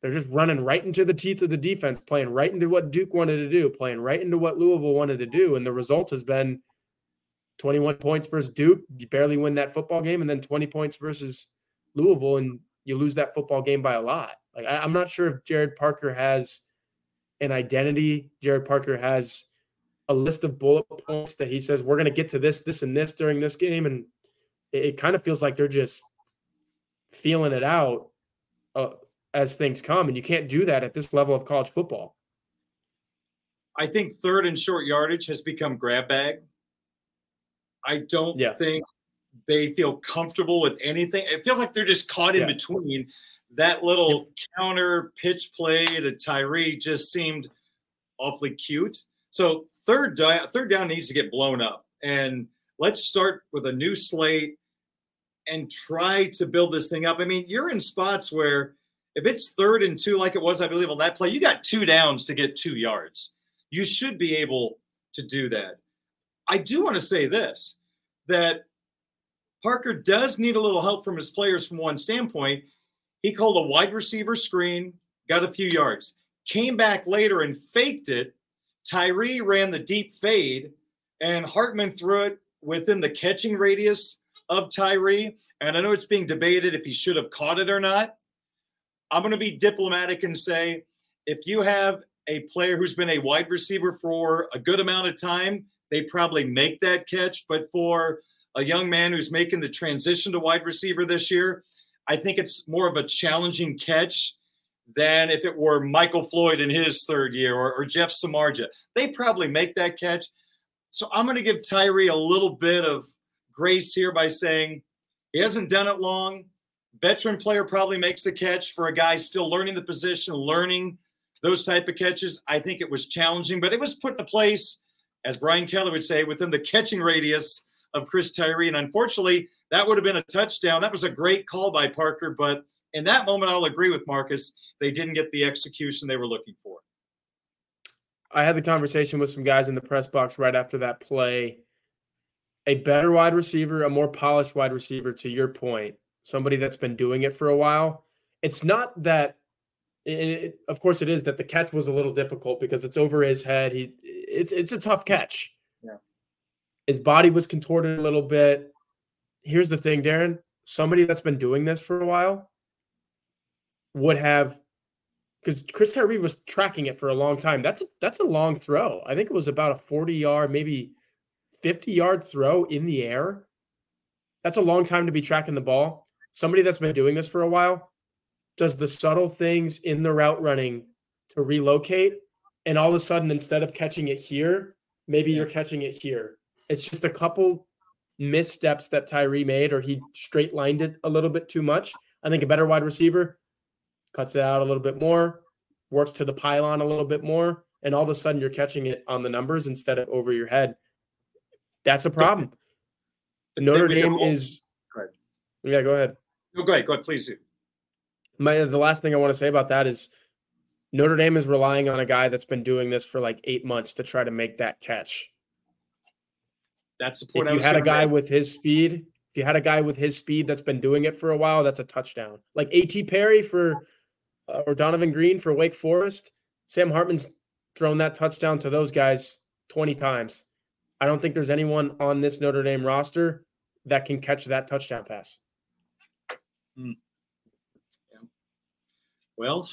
they're just running right into the teeth of the defense, playing right into what Duke wanted to do, playing right into what Louisville wanted to do. And the result has been 21 points versus Duke. You barely win that football game, and then 20 points versus Louisville and you lose that football game by a lot. Like I, am not sure if Gerad Parker has an identity. Gerad Parker has a list of bullet points that he says we're going to get to this, this, and this during this game, and it, it kind of feels like they're just feeling it out uh, as things come, and you can't do that at this level of college football. I think third and short yardage has become grab bag. I don't yeah. think they feel comfortable with anything. It feels like they're just caught in yeah. between. That little counter pitch play to Tyree just seemed awfully cute. So third down, third down needs to get blown up, and let's start with a new slate and try to build this thing up. I mean, you're in spots where if it's third and two, like it was, I believe, on that play, you got two downs to get two yards. You should be able to do that. I do want to say this that Parker does need a little help from his players from one standpoint. He called a wide receiver screen, got a few yards, came back later and faked it. Tyree ran the deep fade, and Hartman threw it within the catching radius of Tyree. And I know it's being debated if he should have caught it or not. I'm going to be diplomatic and say if you have a player who's been a wide receiver for a good amount of time, they probably make that catch. But for a young man who's making the transition to wide receiver this year, I think it's more of a challenging catch than if it were Michael Floyd in his third year or, or Jeff Samardzija. They probably make that catch. So I'm going to give Tyree a little bit of grace here by saying he hasn't done it long. Veteran player probably makes the catch for a guy still learning the position, learning those type of catches. I think it was challenging, but it was put in place, as Brian Kelly would say, within the catching radius of Chris Tyree. And unfortunately, that would have been a touchdown. That was a great call by Parker. But in that moment, I'll agree with Marcus. They didn't get the execution they were looking for. I had the conversation with some guys in the press box right after that play. A better wide receiver, a more polished wide receiver, to your point, somebody that's been doing it for a while. It's not that, it, of course, it is that the catch was a little difficult because it's over his head. He, it's it's a tough catch. Yeah. His body was contorted a little bit. Here's the thing, Darin. Somebody that's been doing this for a while would have because Chris Tyree was tracking it for a long time. That's a, that's a long throw. I think it was about a 40 yard, maybe 50 yard throw in the air. That's a long time to be tracking the ball. Somebody that's been doing this for a while does the subtle things in the route running to relocate. And all of a sudden, instead of catching it here, maybe you're catching it here. It's just a couple missteps that Tyree made, or he straight lined it a little bit too much. I think a better wide receiver cuts it out a little bit more, works to the pylon a little bit more, and all of a sudden you're catching it on the numbers instead of over your head. That's a problem. Notre Dame is. Yeah, go ahead. No, go ahead. Go ahead, please do. My the last thing I want to say about that is Notre Dame is relying on a guy that's been doing this for like eight months to try to make that catch. That's the point. If you had a guy with his speed, if you had a guy with his speed that's been doing it for a while, that's a touchdown. Like A.T. Perry for uh, or Donavon Greene for Wake Forest, Sam Hartman's thrown that touchdown to those guys 20 times. I don't think there's anyone on this Notre Dame roster that can catch that touchdown pass. Hmm. Yeah. Well,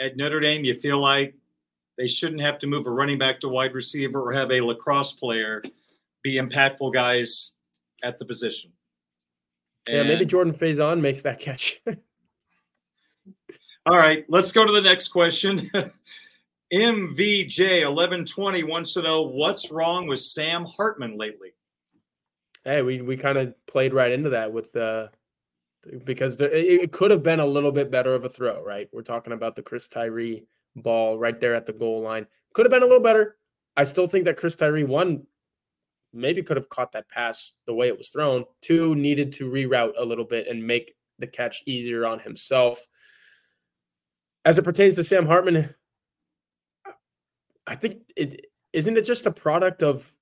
at Notre Dame, you feel like they shouldn't have to move a running back to wide receiver or have a lacrosse player be impactful guys at the position. And yeah, maybe Jordan Faison makes that catch. all right, let's go to the next question. MVJ1120 wants to know what's wrong with Sam Hartman lately. Hey, we, we kind of played right into that with the because there, it, it could have been a little bit better of a throw, right? We're talking about the Chris Tyree ball right there at the goal line. Could have been a little better. I still think that Chris Tyree one maybe could have caught that pass the way it was thrown. Two needed to reroute a little bit and make the catch easier on himself. As it pertains to Sam Hartman, I think it isn't it just a product of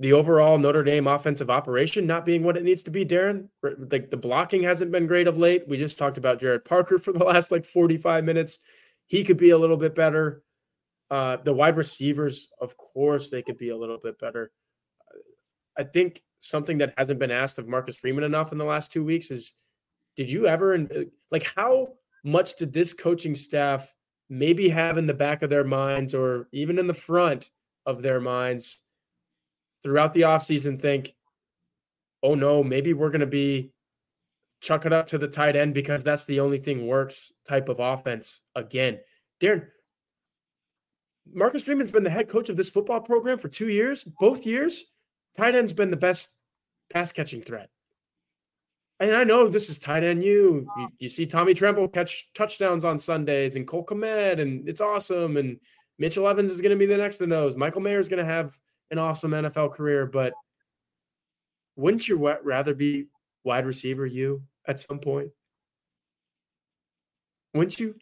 the overall Notre Dame offensive operation not being what it needs to be, Darin. Like the blocking hasn't been great of late. We just talked about Gerad Parker for the last like 45 minutes. He could be a little bit better. Uh, the wide receivers, of course, they could be a little bit better. I think something that hasn't been asked of Marcus Freeman enough in the last two weeks is did you ever, like, how much did this coaching staff maybe have in the back of their minds or even in the front of their minds throughout the offseason think, oh no, maybe we're going to be chuck it up to the tight end because that's the only thing works type of offense again. Darin, Marcus Freeman's been the head coach of this football program for two years, both years. Tight end's been the best pass catching threat. And I know this is tight end you. you. You, see Tommy Tremble catch touchdowns on Sundays and Cole Kmet, and it's awesome. And Mitchell Evans is going to be the next of those. Michael Mayer is going to have an awesome NFL career, but wouldn't you rather be wide receiver you at some point? Wouldn't you?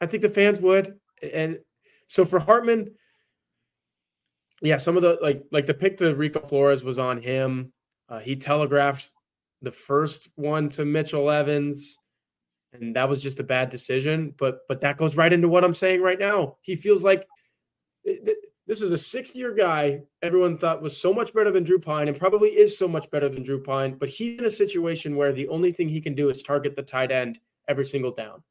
I think the fans would. And so for Hartman, yeah, some of the like like the pick to Rico Flores was on him. Uh, he telegraphed the first one to Mitchell Evans, and that was just a bad decision. But but that goes right into what I'm saying right now. He feels like this is a sixth year guy everyone thought was so much better than Drew Pyne and probably is so much better than Drew Pyne, but he's in a situation where the only thing he can do is target the tight end every single down.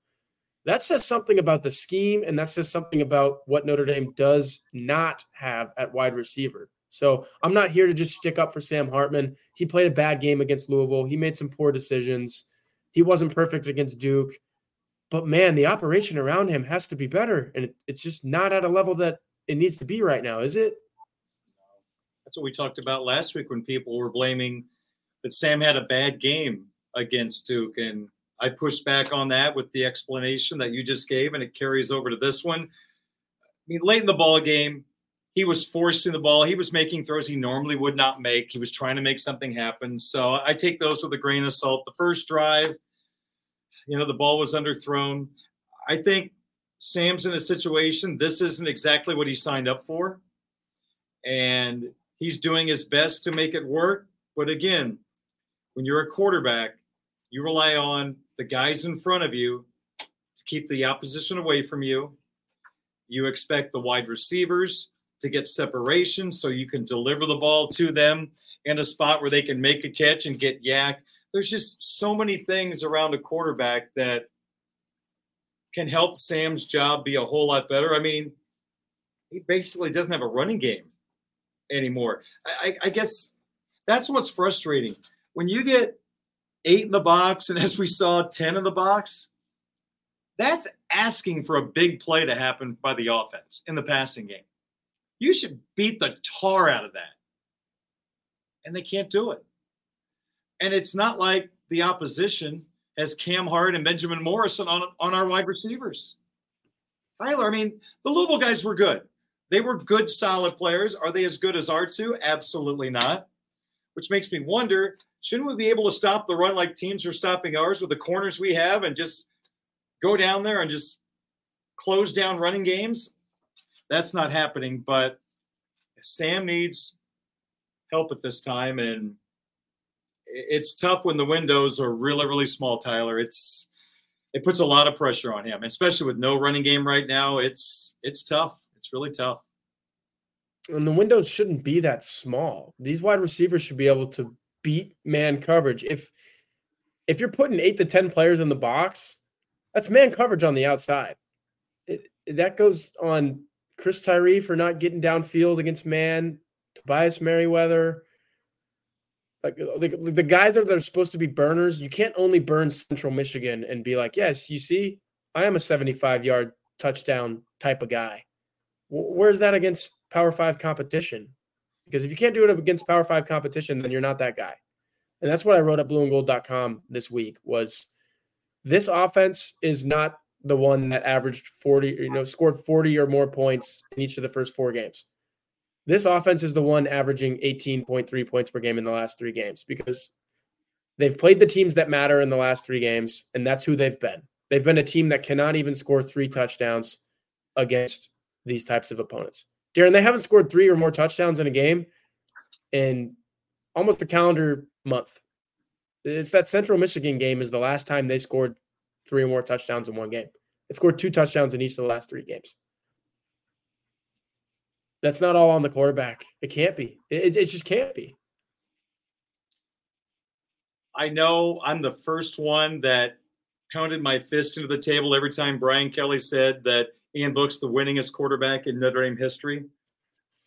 That says something about the scheme and that says something about what Notre Dame does not have at wide receiver. So I'm not here to just stick up for Sam Hartman. He played a bad game against Louisville. He made some poor decisions. He wasn't perfect against Duke. But man, the operation around him has to be better. And it's just not at a level that it needs to be right now, is it? That's what we talked about last week when people were blaming that Sam had a bad game against Duke. And I pushed back on that with the explanation that you just gave, and it carries over to this one. I mean, late in the ball game, he was forcing the ball. He was making throws he normally would not make. He was trying to make something happen. So I take those with a grain of salt. The first drive, you know, the ball was underthrown. I think Sam's in a situation, this isn't exactly what he signed up for. And he's doing his best to make it work. But again, when you're a quarterback, you rely on the guys in front of you to keep the opposition away from you. You expect the wide receivers to get separation so you can deliver the ball to them in a spot where they can make a catch and get YAC. There's just so many things around a quarterback that can help Sam's job be a whole lot better. I mean, he basically doesn't have a running game anymore. I, I, guess that's what's frustrating. When you get eight in the box, and as we saw, 10 in the box, that's asking for a big play to happen by the offense in the passing game. You should beat the tar out of that. And they can't do it. And it's not like the opposition has Cam Hart and Benjamin Morrison on, on our wide receivers. Tyler, I mean, the Louisville guys were good. They were good, solid players. Are they as good as our two? Absolutely not. Which makes me wonder shouldn't we be able to stop the run like teams are stopping ours with the corners we have and just go down there and just close down running games? That's not happening, but Sam needs help at this time. And it's tough when the windows are really, really small, Tyler. It's it puts a lot of pressure on him, especially with no running game right now. It's it's tough. It's really tough. And the windows shouldn't be that small. These wide receivers should be able to beat man coverage. If if you're putting eight to ten players in the box, that's man coverage on the outside. It, that goes on Chris Tyree for not getting downfield against man, Tobias Merriweather, like, like the guys that are supposed to be burners, you can't only burn Central Michigan and be like, yes, you see, I am a 75 yard touchdown type of guy. Where's that against Power Five competition? Because if you can't do it against Power Five competition, then you're not that guy. And that's what I wrote at blueandgold.com this week was this offense is not the one that averaged 40, you know, scored 40 or more points in each of the first four games. This offense is the one averaging 18.3 points per game in the last three games because they've played the teams that matter in the last three games, and that's who they've been. They've been a team that cannot even score three touchdowns against these types of opponents. Darin, they haven't scored three or more touchdowns in a game in almost a calendar month. It's that Central Michigan game is the last time they scored three or more touchdowns in one game. They scored two touchdowns in each of the last three games. That's not all on the quarterback. It can't be. It, it just can't be. I know I'm the first one that pounded my fist into the table every time Brian Kelly said that Ian Book's the winningest quarterback in Notre Dame history.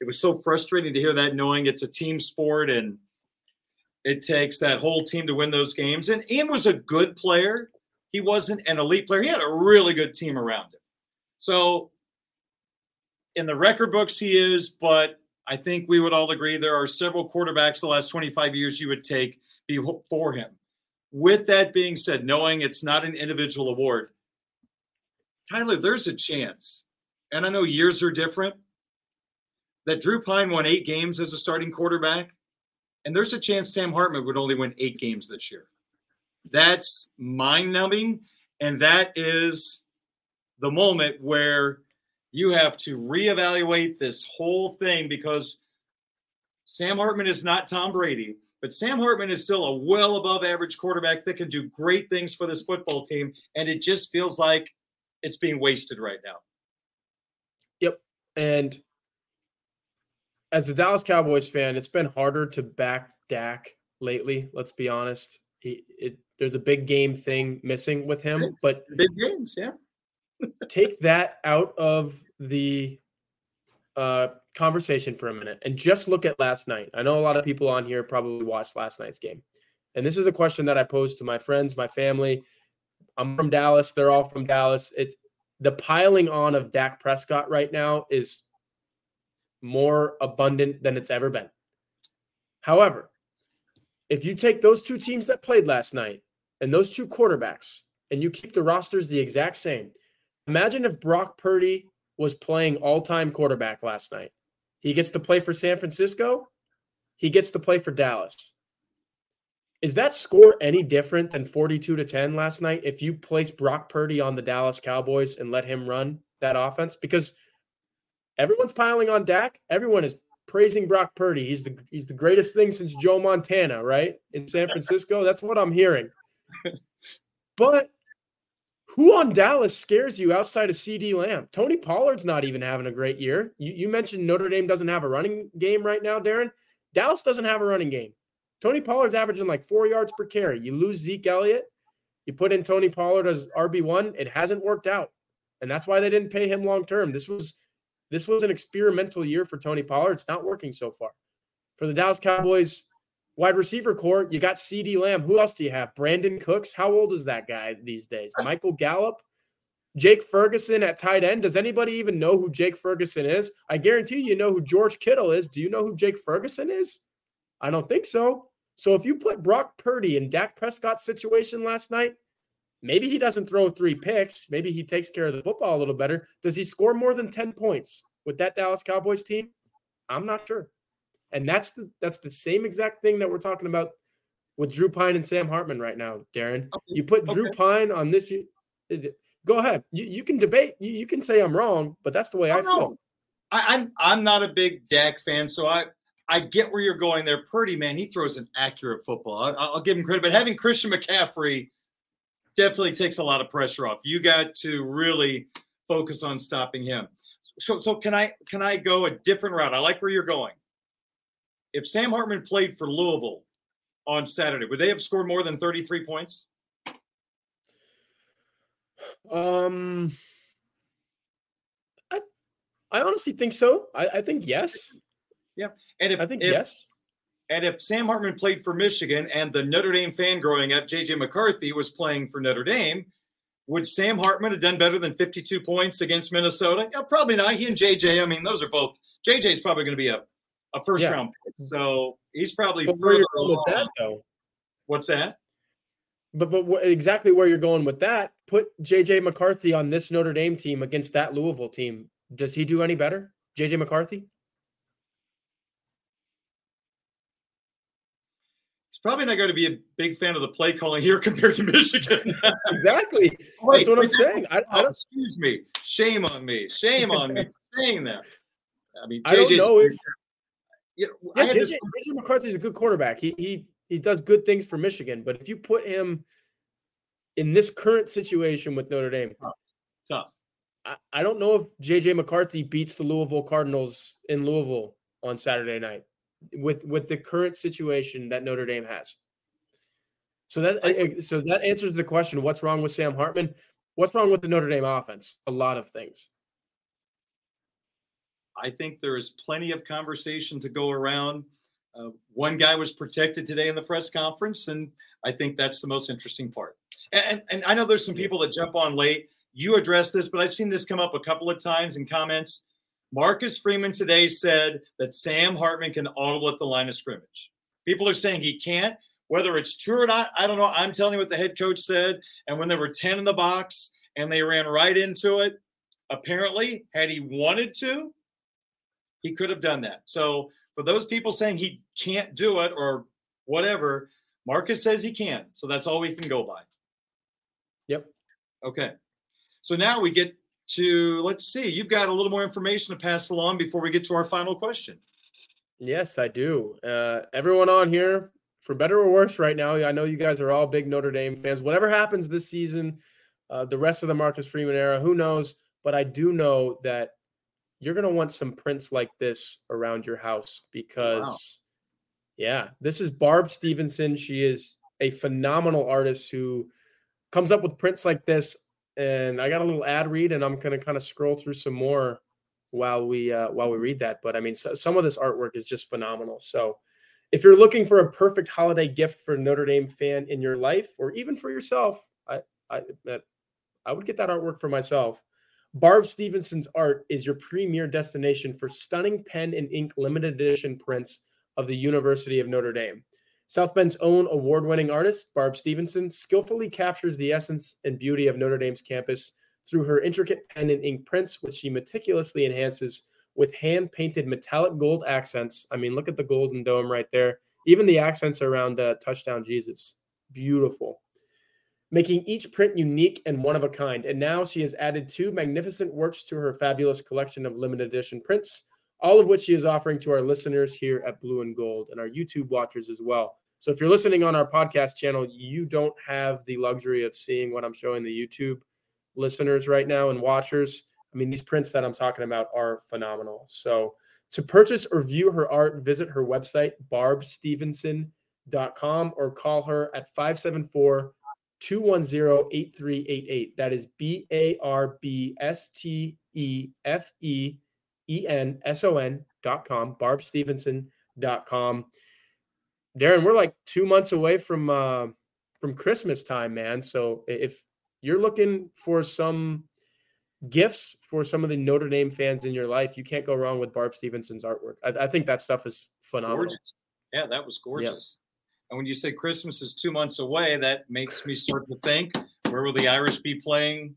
It was so frustrating to hear that, knowing it's a team sport and it takes that whole team to win those games. And Ian was a good player. He wasn't an elite player. He had a really good team around him. So in the record books he is, but I think we would all agree there are several quarterbacks the last 25 years you would take before him. With that being said, knowing it's not an individual award, Tyler, there's a chance, and I know years are different, that Drew Pyne won eight games as a starting quarterback, and there's a chance Sam Hartman would only win eight games this year. That's mind numbing, and that is the moment where you have to reevaluate this whole thing because Sam Hartman is not Tom Brady, but Sam Hartman is still a well above average quarterback that can do great things for this football team. And it just feels like it's being wasted right now. Yep. And as a Dallas Cowboys fan, it's been harder to back Dak lately. Let's be honest. It, it, there's a big game thing missing with him, but big games, yeah take that out of the uh, conversation for a minute and just look at last night. I know a lot of people on here probably watched last night's game. And this is a question that I posed to my friends, my family. I'm from Dallas. They're all from Dallas. It's the piling on of Dak Prescott right now is more abundant than it's ever been. However, if you take those two teams that played last night and those two quarterbacks and you keep the rosters the exact same, Imagine if Brock Purdy was playing all time quarterback last night. He gets to play for San Francisco, he gets to play for Dallas. Is that score any different than 42 to 10 last night if you place Brock Purdy on the Dallas Cowboys and let him run that offense? Because everyone's piling on Dak. Everyone is praising Brock Purdy. He's the he's the greatest thing since Joe Montana, right? In San Francisco. That's what I'm hearing. But who on Dallas scares you outside of CeeDee Lamb? Tony Pollard's not even having a great year. You, you mentioned Notre Dame doesn't have a running game right now, Darin. Dallas doesn't have a running game. Tony Pollard's averaging like four yards per carry. You lose Zeke Elliott, you put in Tony Pollard as RB1. It hasn't worked out. And that's why they didn't pay him long term. This was this was an experimental year for Tony Pollard. It's not working so far. For the Dallas Cowboys, Wide receiver core, you got CeeDee Lamb. Who else do you have? Brandin Cooks. How old is that guy these days? Uh, Michael Gallup, Jake Ferguson at tight end. Does anybody even know who Jake Ferguson is? I guarantee you know who George Kittle is. Do you know who Jake Ferguson is? I don't think so. So if you put Brock Purdy in Dak Prescott's situation last night, maybe he doesn't throw three picks. Maybe he takes care of the football a little better. Does he score more than 10 points with that Dallas Cowboys team? I'm not sure. And that's the that's the same exact thing that we're talking about with Drew Pyne and Sam Hartman right now, Darin. Okay. You put Drew okay. Pyne on this. Go ahead. You, you can debate. You, you, can say I'm wrong, but that's the way I, I feel. I, I'm I'm not a big Dak fan, so I I get where you're going there. Purdy, man, he throws an accurate football. I, I'll give him credit, but having Christian McCaffrey definitely takes a lot of pressure off. You got to really focus on stopping him. So, so can I can I go a different route? I like where you're going. If Sam Hartman played for Louisville on Saturday, would they have scored more than 33 points? Um, I, I honestly think so. I, I think yes. Yeah, and if I think if, yes. And if Sam Hartman played for Michigan and the Notre Dame fan growing up, JJ McCarthy, was playing for Notre Dame, would Sam Hartman have done better than 52 points against Minnesota? Yeah, probably not. He and JJ, I mean, those are both. JJ is probably going to be a, a first yeah. round pick. So he's probably but further along. With that, though. What's that? But but what, exactly where you're going with that? Put JJ McCarthy on this Notre Dame team against that Louisville team. Does he do any better? JJ McCarthy? He's probably not going to be a big fan of the play calling here compared to Michigan. exactly. Wait, that's what I'm saying. I, I oh, excuse me. Shame on me. Shame on me for saying that. I mean, JJ. I don't know if, you know, yeah, JJ, this... JJ McCarthy's a good quarterback. He he he does good things for Michigan, but if you put him in this current situation with Notre Dame, tough. tough. I, I don't know if JJ McCarthy beats the Louisville Cardinals in Louisville on Saturday night with with the current situation that Notre Dame has. So that so that answers the question: What's wrong with Sam Hartman? What's wrong with the Notre Dame offense? A lot of things. I think there is plenty of conversation to go around. Uh, one guy was protected today in the press conference, and I think that's the most interesting part. And, and, I know there's some people that jump on late. You addressed this, but I've seen this come up a couple of times in comments. Marcus Freeman today said that Sam Hartman can audible at the line of scrimmage. People are saying he can't. Whether it's true or not, I don't know. I'm telling you what the head coach said. And when there were 10 in the box and they ran right into it, apparently, had he wanted to, he could have done that. So for those people saying he can't do it or whatever, Marcus says he can. So that's all we can go by. Yep. Okay. So now we get to let's see, you've got a little more information to pass along before we get to our final question. Yes, I do. Uh, everyone on here, for better or worse, right now, I know you guys are all big Notre Dame fans. Whatever happens this season, uh, the rest of the Marcus Freeman era, who knows? But I do know that you're going to want some prints like this around your house because, wow. yeah, this is Barb Stevenson. She is a phenomenal artist who comes up with prints like this and I got a little ad read, and I'm gonna kind of scroll through some more while we uh, while we read that. But I mean, so, some of this artwork is just phenomenal. So, if you're looking for a perfect holiday gift for Notre Dame fan in your life, or even for yourself, I I I would get that artwork for myself. Barb Stevenson's art is your premier destination for stunning pen and ink limited edition prints of the University of Notre Dame. South Bend's own award winning artist, Barb Stevenson, skillfully captures the essence and beauty of Notre Dame's campus through her intricate pen and ink prints, which she meticulously enhances with hand painted metallic gold accents. I mean, look at the golden dome right there. Even the accents around uh, Touchdown Jesus. Beautiful. Making each print unique and one of a kind. And now she has added two magnificent works to her fabulous collection of limited edition prints all of which she is offering to our listeners here at Blue and Gold and our YouTube watchers as well. So if you're listening on our podcast channel, you don't have the luxury of seeing what I'm showing the YouTube listeners right now and watchers. I mean, these prints that I'm talking about are phenomenal. So to purchase or view her art, visit her website, barbstevenson.com, or call her at 574 210 8388. That is B A R B S T E F E E-N-S-O-N dot com, dot com. Darin, we're like two months away from uh, from Christmas time, man. So if you're looking for some gifts for some of the Notre Dame fans in your life, you can't go wrong with Barb Stevenson's artwork. I, I think that stuff is phenomenal. Gorgeous. Yeah, that was gorgeous. And when you say Christmas is two months away, that makes me start to think where will the Irish be playing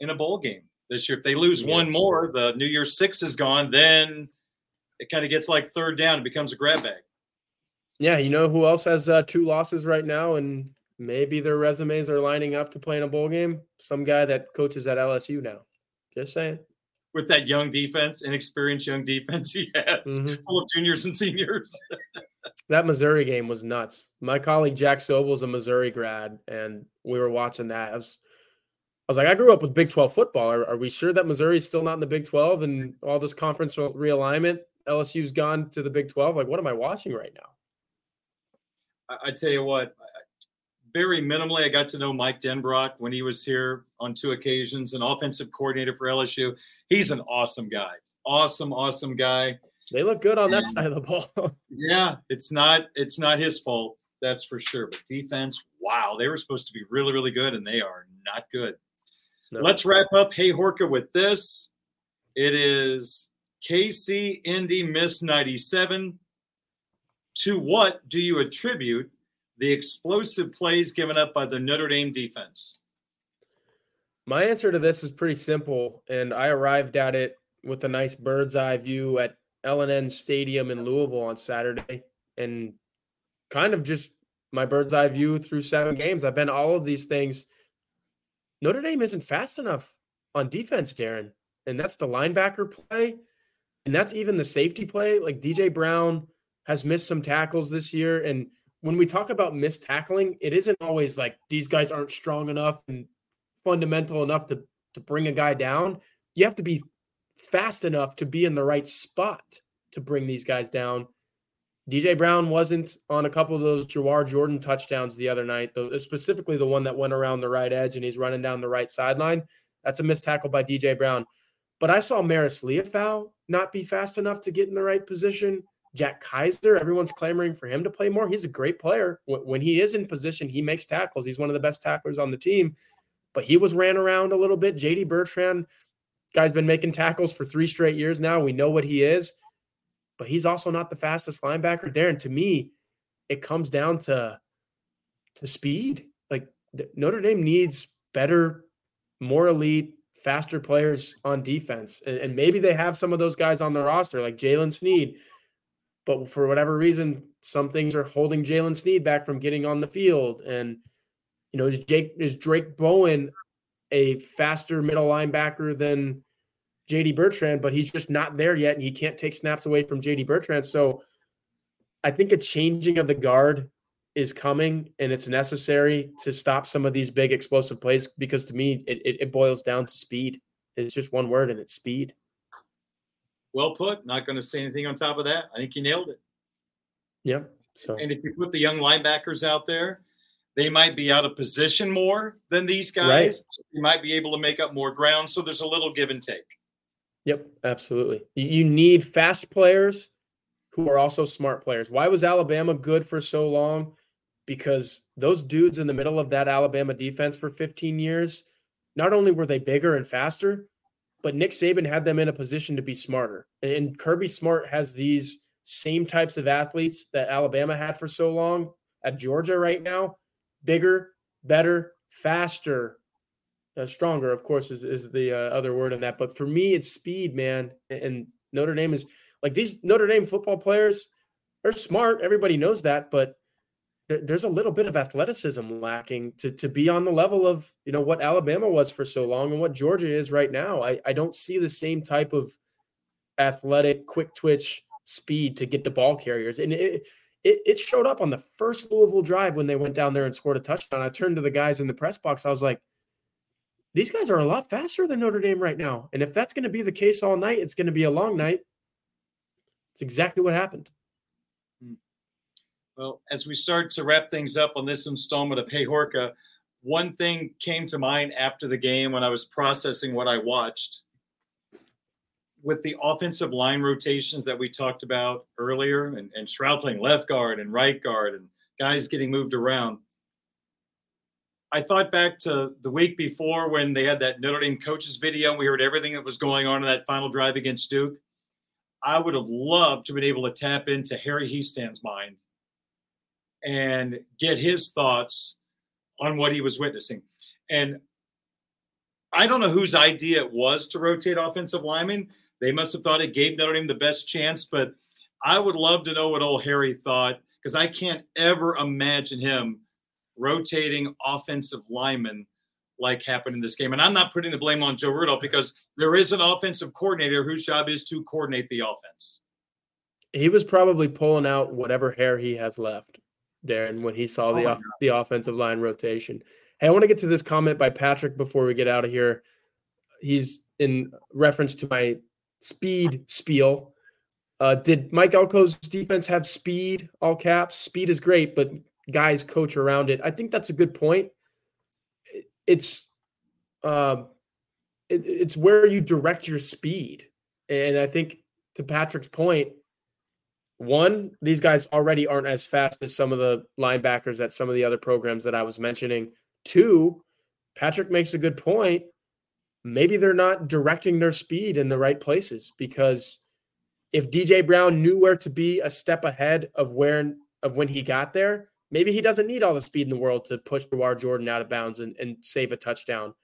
in a bowl game this year? If they lose yeah. one more, the New Year's Six is gone. Then it kind of gets like third down. It becomes a grab bag. Yeah, you know who else has uh, two losses right now, and maybe their resumes are lining up to play in a bowl game? Some guy that coaches at LSU now. Just saying. With that young defense, inexperienced young defense he has, mm-hmm. full of juniors and seniors. that Missouri game was nuts. My colleague Jack Soble is a Missouri grad, and we were watching that. I was, I was like, I grew up with Big 12 football. Are, are we sure that Missouri is still not in the Big 12 and all this conference realignment? LSU's gone to the Big 12. Like, what am I watching right now? I, I tell you what, very minimally, I got to know Mike Denbrock when he was here on two occasions, an offensive coordinator for LSU. He's an awesome guy. Awesome, awesome guy. They look good on and, that side of the ball. yeah, it's not it's not his fault, that's for sure. But defense, wow, they were supposed to be really, really good, and they are not good. No. Let's wrap up Hey Horka with this. It is KC Indy Miss 97. To what do you attribute the explosive plays given up by the Notre Dame defense? My answer to this is pretty simple, and I arrived at it with a nice bird's eye view at L&N Stadium in Louisville on Saturday, and kind of just my bird's eye view through seven games. I've been all of these things. Notre Dame isn't fast enough on defense, Darin, and that's the linebacker play, and that's even the safety play. Like DJ Brown has missed some tackles this year, and when we talk about missed tackling, it isn't always like these guys aren't strong enough and fundamental enough to to bring a guy down. You have to be fast enough to be in the right spot to bring these guys down. DJ Brown wasn't on a couple of those Jawhar Jordan touchdowns the other night, specifically the one that went around the right edge and he's running down the right sideline. That's a missed tackle by DJ Brown. But I saw Marist Liufau not be fast enough to get in the right position. Jack Kaiser, everyone's clamoring for him to play more. He's a great player. When he is in position, he makes tackles. He's one of the best tacklers on the team, but he was ran around a little bit. JD Bertrand, guy's been making tackles for three straight years now. We know what he is, but he's also not the fastest linebacker. there. And to me, it comes down to to speed. Like Notre Dame needs better, more elite, faster players on defense, and, and maybe they have some of those guys on the roster, like Jaylen Sneed but for whatever reason, some things are holding Jaylen Sneed back from getting on the field. And you know, is Jake is Drayk Bowen a faster middle linebacker than JD Bertrand, but he's just not there yet, and he can't take snaps away from JD Bertrand. So I think a changing of the guard is coming and it's necessary to stop some of these big explosive plays because to me it, it, it boils down to speed. It's just one word and it's speed. Well put. Not going to say anything on top of that. I think you nailed it. Yep. So, and if you put the young linebackers out there, they might be out of position more than these guys. Right. They might be able to make up more ground. So there's a little give and take. Yep, absolutely. You need fast players who are also smart players. Why was Alabama good for so long? Because those dudes in the middle of that Alabama defense for 15 years, not only were they bigger and faster, but Nick Saban had them in a position to be smarter. And Kirby Smart has these same types of athletes that Alabama had for so long at Georgia right now bigger, better, faster, uh, stronger, of course, is, is the uh, other word in that. But for me, it's speed, man. And Notre Dame is like these Notre Dame football players. They're smart. Everybody knows that. But there's a little bit of athleticism lacking to to be on the level of you know what Alabama was for so long and what Georgia is right now. I I don't see the same type of athletic, quick twitch speed to get the ball carriers, and it it, it showed up on the first Louisville drive when they went down there and scored a touchdown. I turned to the guys in the press box. I was like, these guys are a lot faster than Notre Dame right now, and if that's going to be the case all night, it's going to be a long night. It's exactly what happened. Hmm. Well, as we start to wrap things up on this installment of Hey Horka, one thing came to mind after the game when I was processing what I watched. With the offensive line rotations that we talked about earlier, and, and Schrauth playing left guard and right guard, and guys getting moved around. I thought back to the week before when they had that Notre Dame coaches video and we heard everything that was going on in that final drive against Duke. I would have loved to have been able to tap into Harry Hiestand's mind and get his thoughts on what he was witnessing. And I don't know whose idea it was to rotate offensive linemen. They must have thought it gave Notre Dame the best chance, but I would love to know what old Harry thought because I can't ever imagine him rotating offensive linemen like happened in this game. And I'm not putting the blame on Joe Rudolph because there is an offensive coordinator whose job is to coordinate the offense. He was probably pulling out whatever hair he has left, Darin, when he saw the oh the offensive line rotation. Hey, I want to get to this comment by Patrick before we get out of here. He's in reference to my speed spiel. Uh, did Mike Elko's defense have speed? All caps. Speed is great, but guys coach around it. I think that's a good point. It's uh, it, it's where you direct your speed, and I think to Patrick's point, one these guys already aren't as fast as some of the linebackers at some of the other programs that I was mentioning. Two, Patrick makes a good point. Maybe they're not directing their speed in the right places because if DJ Brown knew where to be a step ahead of where of when he got there, maybe he doesn't need all the speed in the world to push Jawhar Jordan out of bounds and, and save a touchdown.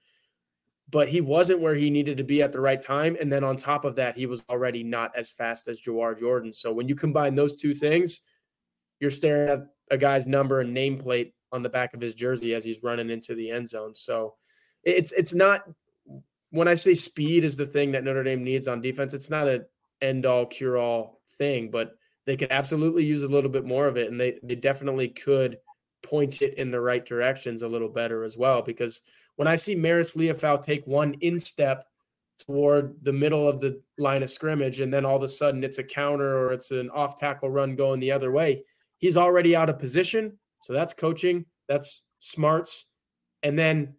But he wasn't where he needed to be at the right time. And then on top of that, he was already not as fast as Jawhar Jordan. So when you combine those two things, you're staring at a guy's number and nameplate on the back of his jersey as he's running into the end zone. So it's it's not when I say speed is the thing that Notre Dame needs on defense, it's not an end all cure all thing, but they could absolutely use a little bit more of it. And they, they definitely could point it in the right directions a little better as well. Because when I see Marist Liufau take one instep toward the middle of the line of scrimmage, and then all of a sudden it's a counter or it's an off tackle run going the other way, he's already out of position. So that's coaching, that's smarts. And then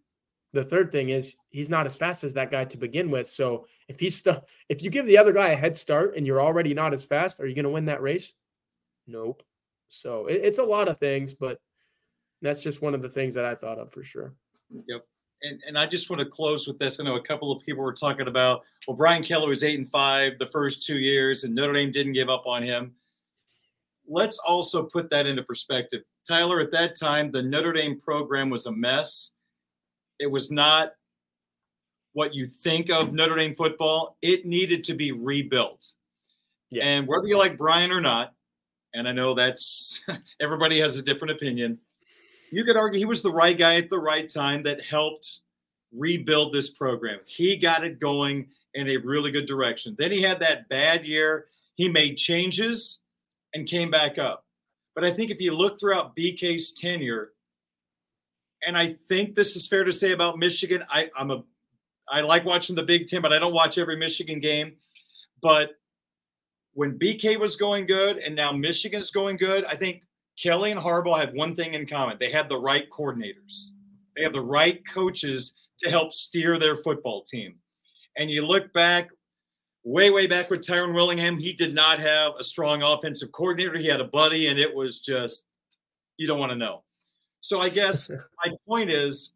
the third thing is he's not as fast as that guy to begin with. So if he's stuck, if you give the other guy a head start and you're already not as fast, are you going to win that race? Nope. So it, it's a lot of things, but that's just one of the things that I thought of for sure. Yep. And, and I just want to close with this. I know a couple of people were talking about, well, Brian Kelly was eight and five the first two years, and Notre Dame didn't give up on him. Let's also put that into perspective. Tyler, at that time, the Notre Dame program was a mess it was not what you think of Notre Dame football. It needed to be rebuilt. Yeah. And whether you like Brian or not, and I know that's everybody has a different opinion, you could argue he was the right guy at the right time that helped rebuild this program. He got it going in a really good direction. Then he had that bad year. He made changes and came back up. But I think if you look throughout BK's tenure, and I think this is fair to say about Michigan. I, I'm a I like watching the Big Ten, but I don't watch every Michigan game. But when BK was going good and now Michigan's going good, I think Kelly and Harbaugh had one thing in common. They had the right coordinators. They have the right coaches to help steer their football team. And you look back, way, way back with Tyrone Willingham, he did not have a strong offensive coordinator. He had a buddy, and it was just, you don't want to know. So I guess my point is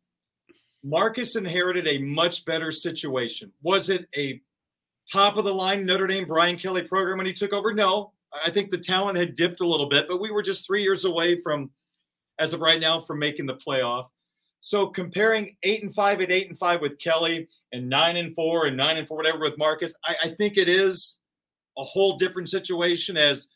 Marcus inherited a much better situation. Was it a top of the line Notre Dame Brian Kelly program when he took over? No. I think the talent had dipped a little bit, but we were just three years away from, as of right now, from making the playoff. So comparing eight and five and eight and five with Kelly and nine and four and nine and four, whatever with Marcus, I, I think it is a whole different situation as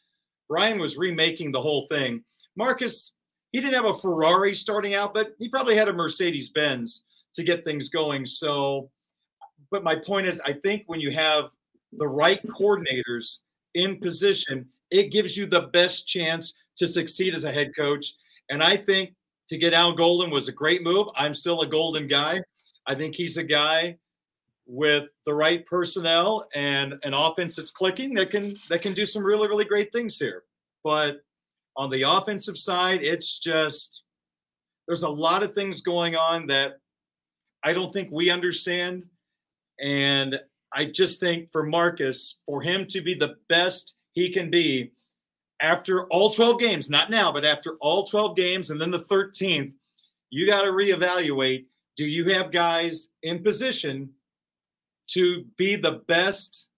Brian was remaking the whole thing. Marcus he didn't have a Ferrari starting out, but he probably had a Mercedes Benz to get things going. So, but my point is, I think when you have the right coordinators in position, it gives you the best chance to succeed as a head coach. And I think to get Al Golden was a great move. I'm still a Golden guy. I think he's a guy with the right personnel and an offense that's clicking that can that can do some really really great things here. But on the offensive side, it's just there's a lot of things going on that I don't think we understand. And I just think for Marcus, for him to be the best he can be after all 12 games, not now, but after all 12 games and then the 13th, you got to reevaluate do you have guys in position to be the best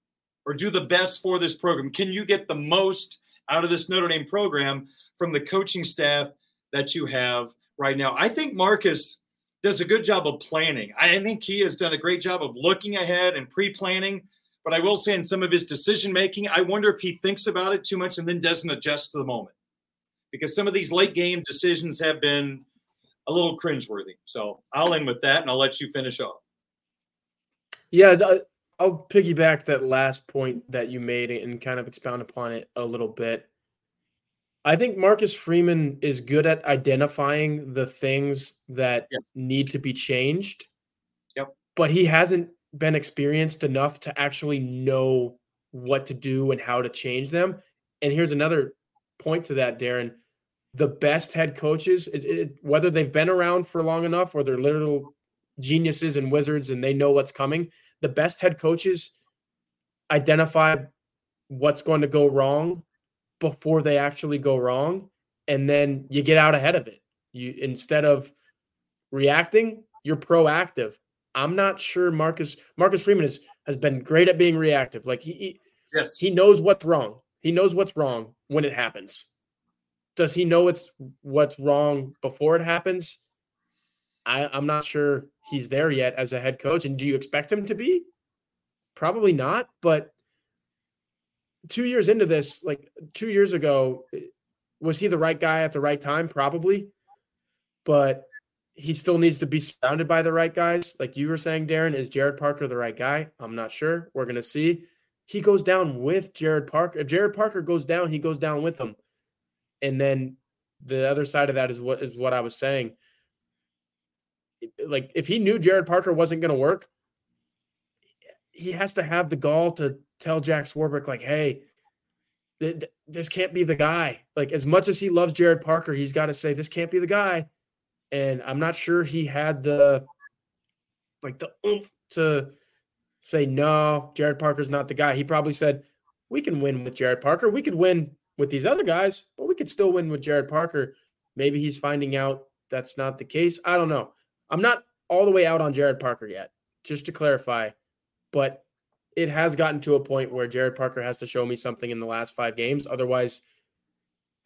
or do the best for this program? Can you get the most out of this Notre Dame program from the coaching staff that you have right now. I think Marcus does a good job of planning. I think he has done a great job of looking ahead and pre-planning. But I will say, in some of his decision making, I wonder if he thinks about it too much and then doesn't adjust to the moment, because some of these late game decisions have been a little cringeworthy. So I'll end with that, and I'll let you finish off. Yeah, I'll piggyback that last point that you made and kind of expound upon it a little bit. I think Marcus Freeman is good at identifying the things that yes. need to be changed. Yep. But he hasn't been experienced enough to actually know what to do and how to change them. And here's another point to that, Darin. The best head coaches, it, it, whether they've been around for long enough or they're little geniuses and wizards and they know what's coming, the best head coaches identify what's going to go wrong before they actually go wrong and then you get out ahead of it. You instead of reacting you're proactive. I'm not sure marcus marcus freeman is, has been great at being reactive. Like he, he yes. he knows what's wrong. He knows what's wrong when it happens. Does he know it's what's wrong before it happens I, i'm not sure he's there yet as a head coach. And do you expect him to be? Probably not. But two years into this, like two years ago, was he the right guy at the right time? Probably. But he still needs to be surrounded by the right guys. Like you were saying, Darin, is Gerad Parker the right guy? I'm not sure. We're going to see. He goes down with Gerad Parker. If Gerad Parker goes down, he goes down with him. And then the other side of that is what is what I was saying like if he knew Gerad Parker wasn't going to work, he has to have the gall to tell Jack Swarbrick, like, hey, this can't be the guy. Like, as much as he loves Gerad Parker, he's got to say, this can't be the guy. And I'm not sure he had the like the oomph to say, no, Gerad Parker's not the guy. He probably said, we can win with Gerad Parker. We could win with these other guys, but we could still win with Gerad Parker. Maybe he's finding out that's not the case. I don't know. I'm not all the way out on Gerad Parker yet, just to clarify, but it has gotten to a point where Gerad Parker has to show me something in the last five games. Otherwise,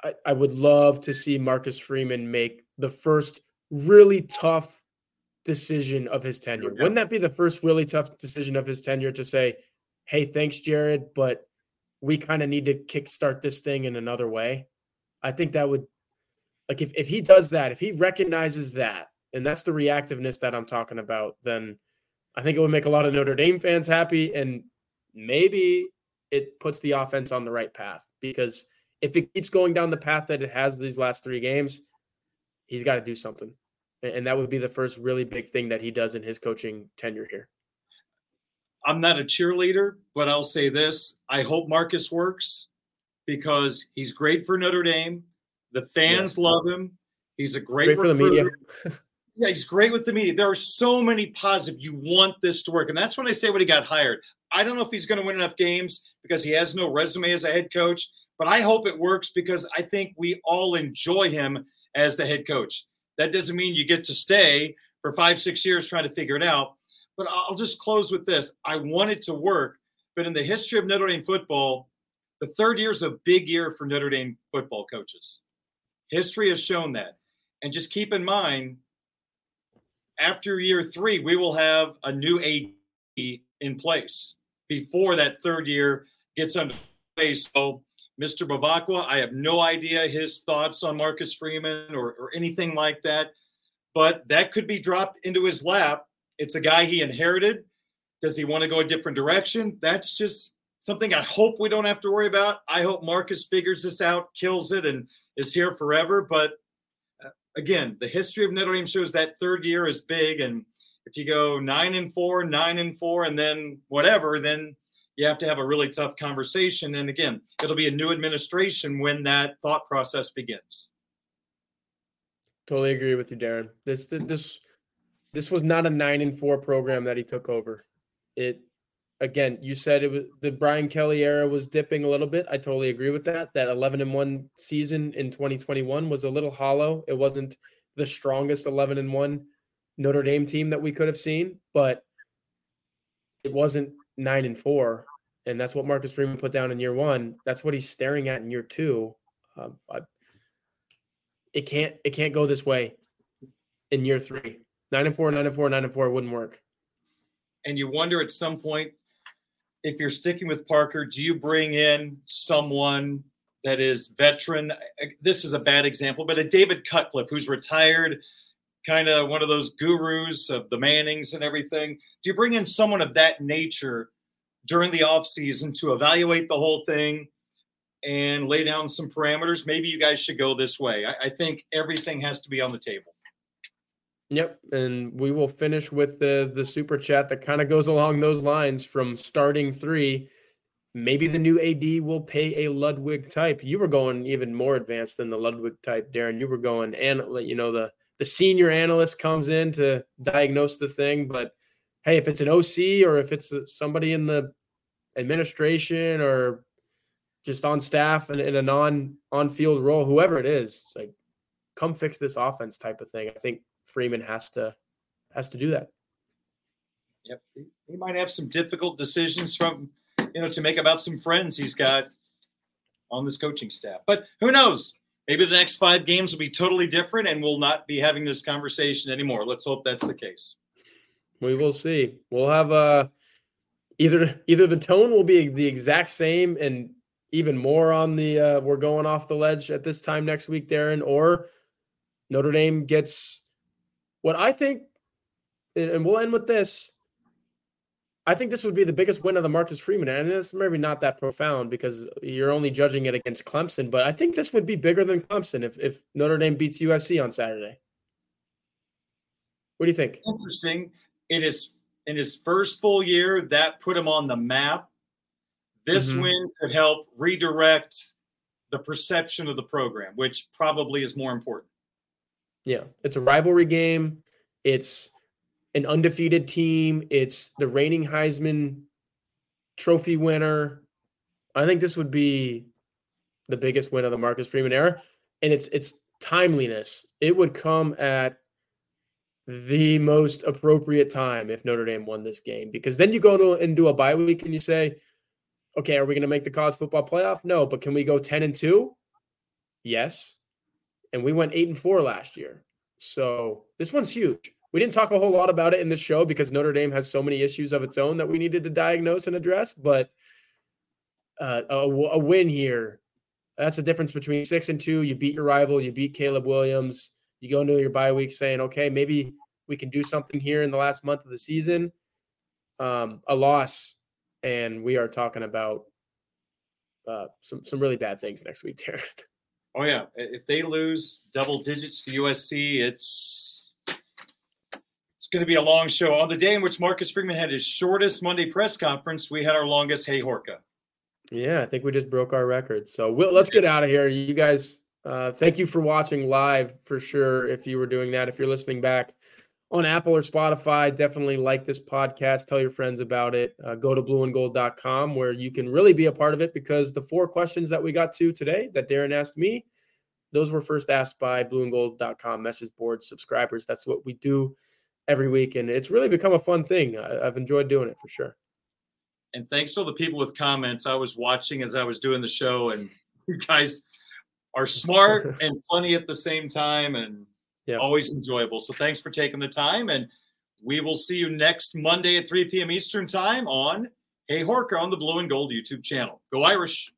I, I would love to see Marcus Freeman make the first really tough decision of his tenure. Wouldn't that be the first really tough decision of his tenure to say, hey, thanks, Gerad, but we kind of need to kickstart this thing in another way? I think that would, like, if, if he does that, if he recognizes that, and that's the reactiveness that I'm talking about, then I think it would make a lot of Notre Dame fans happy. And maybe it puts the offense on the right path because if it keeps going down the path that it has these last three games, he's got to do something. And that would be the first really big thing that he does in his coaching tenure here. I'm not a cheerleader, but I'll say this I hope Marcus works because he's great for Notre Dame. The fans yeah. love him. He's a great, great for the media. Yeah, he's great with the media. There are so many positive. You want this to work. And that's when I say when he got hired. I don't know if he's going to win enough games because he has no resume as a head coach, but I hope it works because I think we all enjoy him as the head coach. That doesn't mean you get to stay for five, six years trying to figure it out. But I'll just close with this. I want it to work, but in the history of Notre Dame football, the third year is a big year for Notre Dame football coaches. History has shown that. And just keep in mind, after year three, we will have a new AD in place before that third year gets underway. So, Mr. Bevacqua, I have no idea his thoughts on Marcus Freeman or, or anything like that, but that could be dropped into his lap. It's a guy he inherited. Does he want to go a different direction? That's just something I hope we don't have to worry about. I hope Marcus figures this out, kills it, and is here forever. But again, the history of Notre Dame shows that third year is big. And if you go nine and four, nine and four, and then whatever, then you have to have a really tough conversation. And again, it'll be a new administration when that thought process begins. Totally agree with you, Darin. This this this was not a nine and four program that he took over. It again, you said it was the Brian Kelly era was dipping a little bit. I totally agree with that. That 11 and 1 season in 2021 was a little hollow. It wasn't the strongest 11 and 1 Notre Dame team that we could have seen, but it wasn't 9 and 4. And that's what Marcus Freeman put down in year 1. That's what he's staring at in year 2. Um, it can't it can't go this way in year 3. Nine and four, nine and four, nine and four wouldn't work. And you wonder at some point if you're sticking with Parker, do you bring in someone that is veteran? This is a bad example, but a David Cutcliffe who's retired, kind of one of those gurus of the Mannings and everything. Do you bring in someone of that nature during the offseason to evaluate the whole thing and lay down some parameters? Maybe you guys should go this way. I, I think everything has to be on the table. Yep, and we will finish with the the super chat that kind of goes along those lines from starting three. Maybe the new AD will pay a Ludwig type. You were going even more advanced than the Ludwig type, Darin. You were going and let you know the the senior analyst comes in to diagnose the thing, but hey, if it's an OC or if it's uh, somebody in the administration or just on staff and in a non on field role, whoever it is, like come fix this offense type of thing. I think Freeman has to has to do that. Yep, he might have some difficult decisions from you know to make about some friends he's got on this coaching staff. But who knows? Maybe the next five games will be totally different, and we'll not be having this conversation anymore. Let's hope that's the case. We will see. We'll have uh either either the tone will be the exact same and even more on the uh, we're going off the ledge at this time next week, Darin, or Notre Dame gets what I think, and we'll end with this. I think this would be the biggest win of the Marcus Freeman, and it's maybe not that profound because you're only judging it against Clemson. But I think this would be bigger than Clemson if if Notre Dame beats USC on Saturday. What do you think? Interesting. In his in his first full year, that put him on the map. This mm-hmm. win could help redirect the perception of the program, which probably is more important. Yeah, it's a rivalry game. It's an undefeated team. It's the reigning Heisman Trophy winner. I think this would be the biggest win of the Marcus Freeman era, and it's it's timeliness. It would come at the most appropriate time if Notre Dame won this game because then you go to and do a bye week and you say, okay, are we going to make the college football playoff? No, but can we go ten and two? Yes and we went eight and four last year. So this one's huge. We didn't talk a whole lot about it in this show because Notre Dame has so many issues of its own that we needed to diagnose and address. But uh, a, a win here, that's the difference between six and two. You beat your rival, you beat Caleb Williams. You go into your bye week saying, okay, maybe we can do something here in the last month of the season. Um, a loss, and we are talking about uh, some some really bad things next week, Darin. Oh yeah, if they lose double digits to USC, it's it's going to be a long show. On the day in which Marcus Freeman had his shortest Monday press conference, we had our longest Hey Horka. Yeah, I think we just broke our record. So we'll, let's get out of here. You guys, uh, thank you for watching live for sure. If you were doing that, if you're listening back, on Apple or Spotify. Definitely like this podcast. Tell your friends about it. Uh, go to blueandgold.com where you can really be a part of it because the four questions that we got to today that Darin asked me, those were first asked by blueandgold.com message board subscribers. That's what we do every week. And it's really become a fun thing. I, I've enjoyed doing it for sure. And thanks to all the people with comments. I was watching as I was doing the show, and you guys are smart and funny at the same time. And yeah. Always enjoyable. So thanks for taking the time. And we will see you next Monday at 3 p.m. Eastern Time on Hey Horka on the Blue and Gold YouTube channel. Go Irish.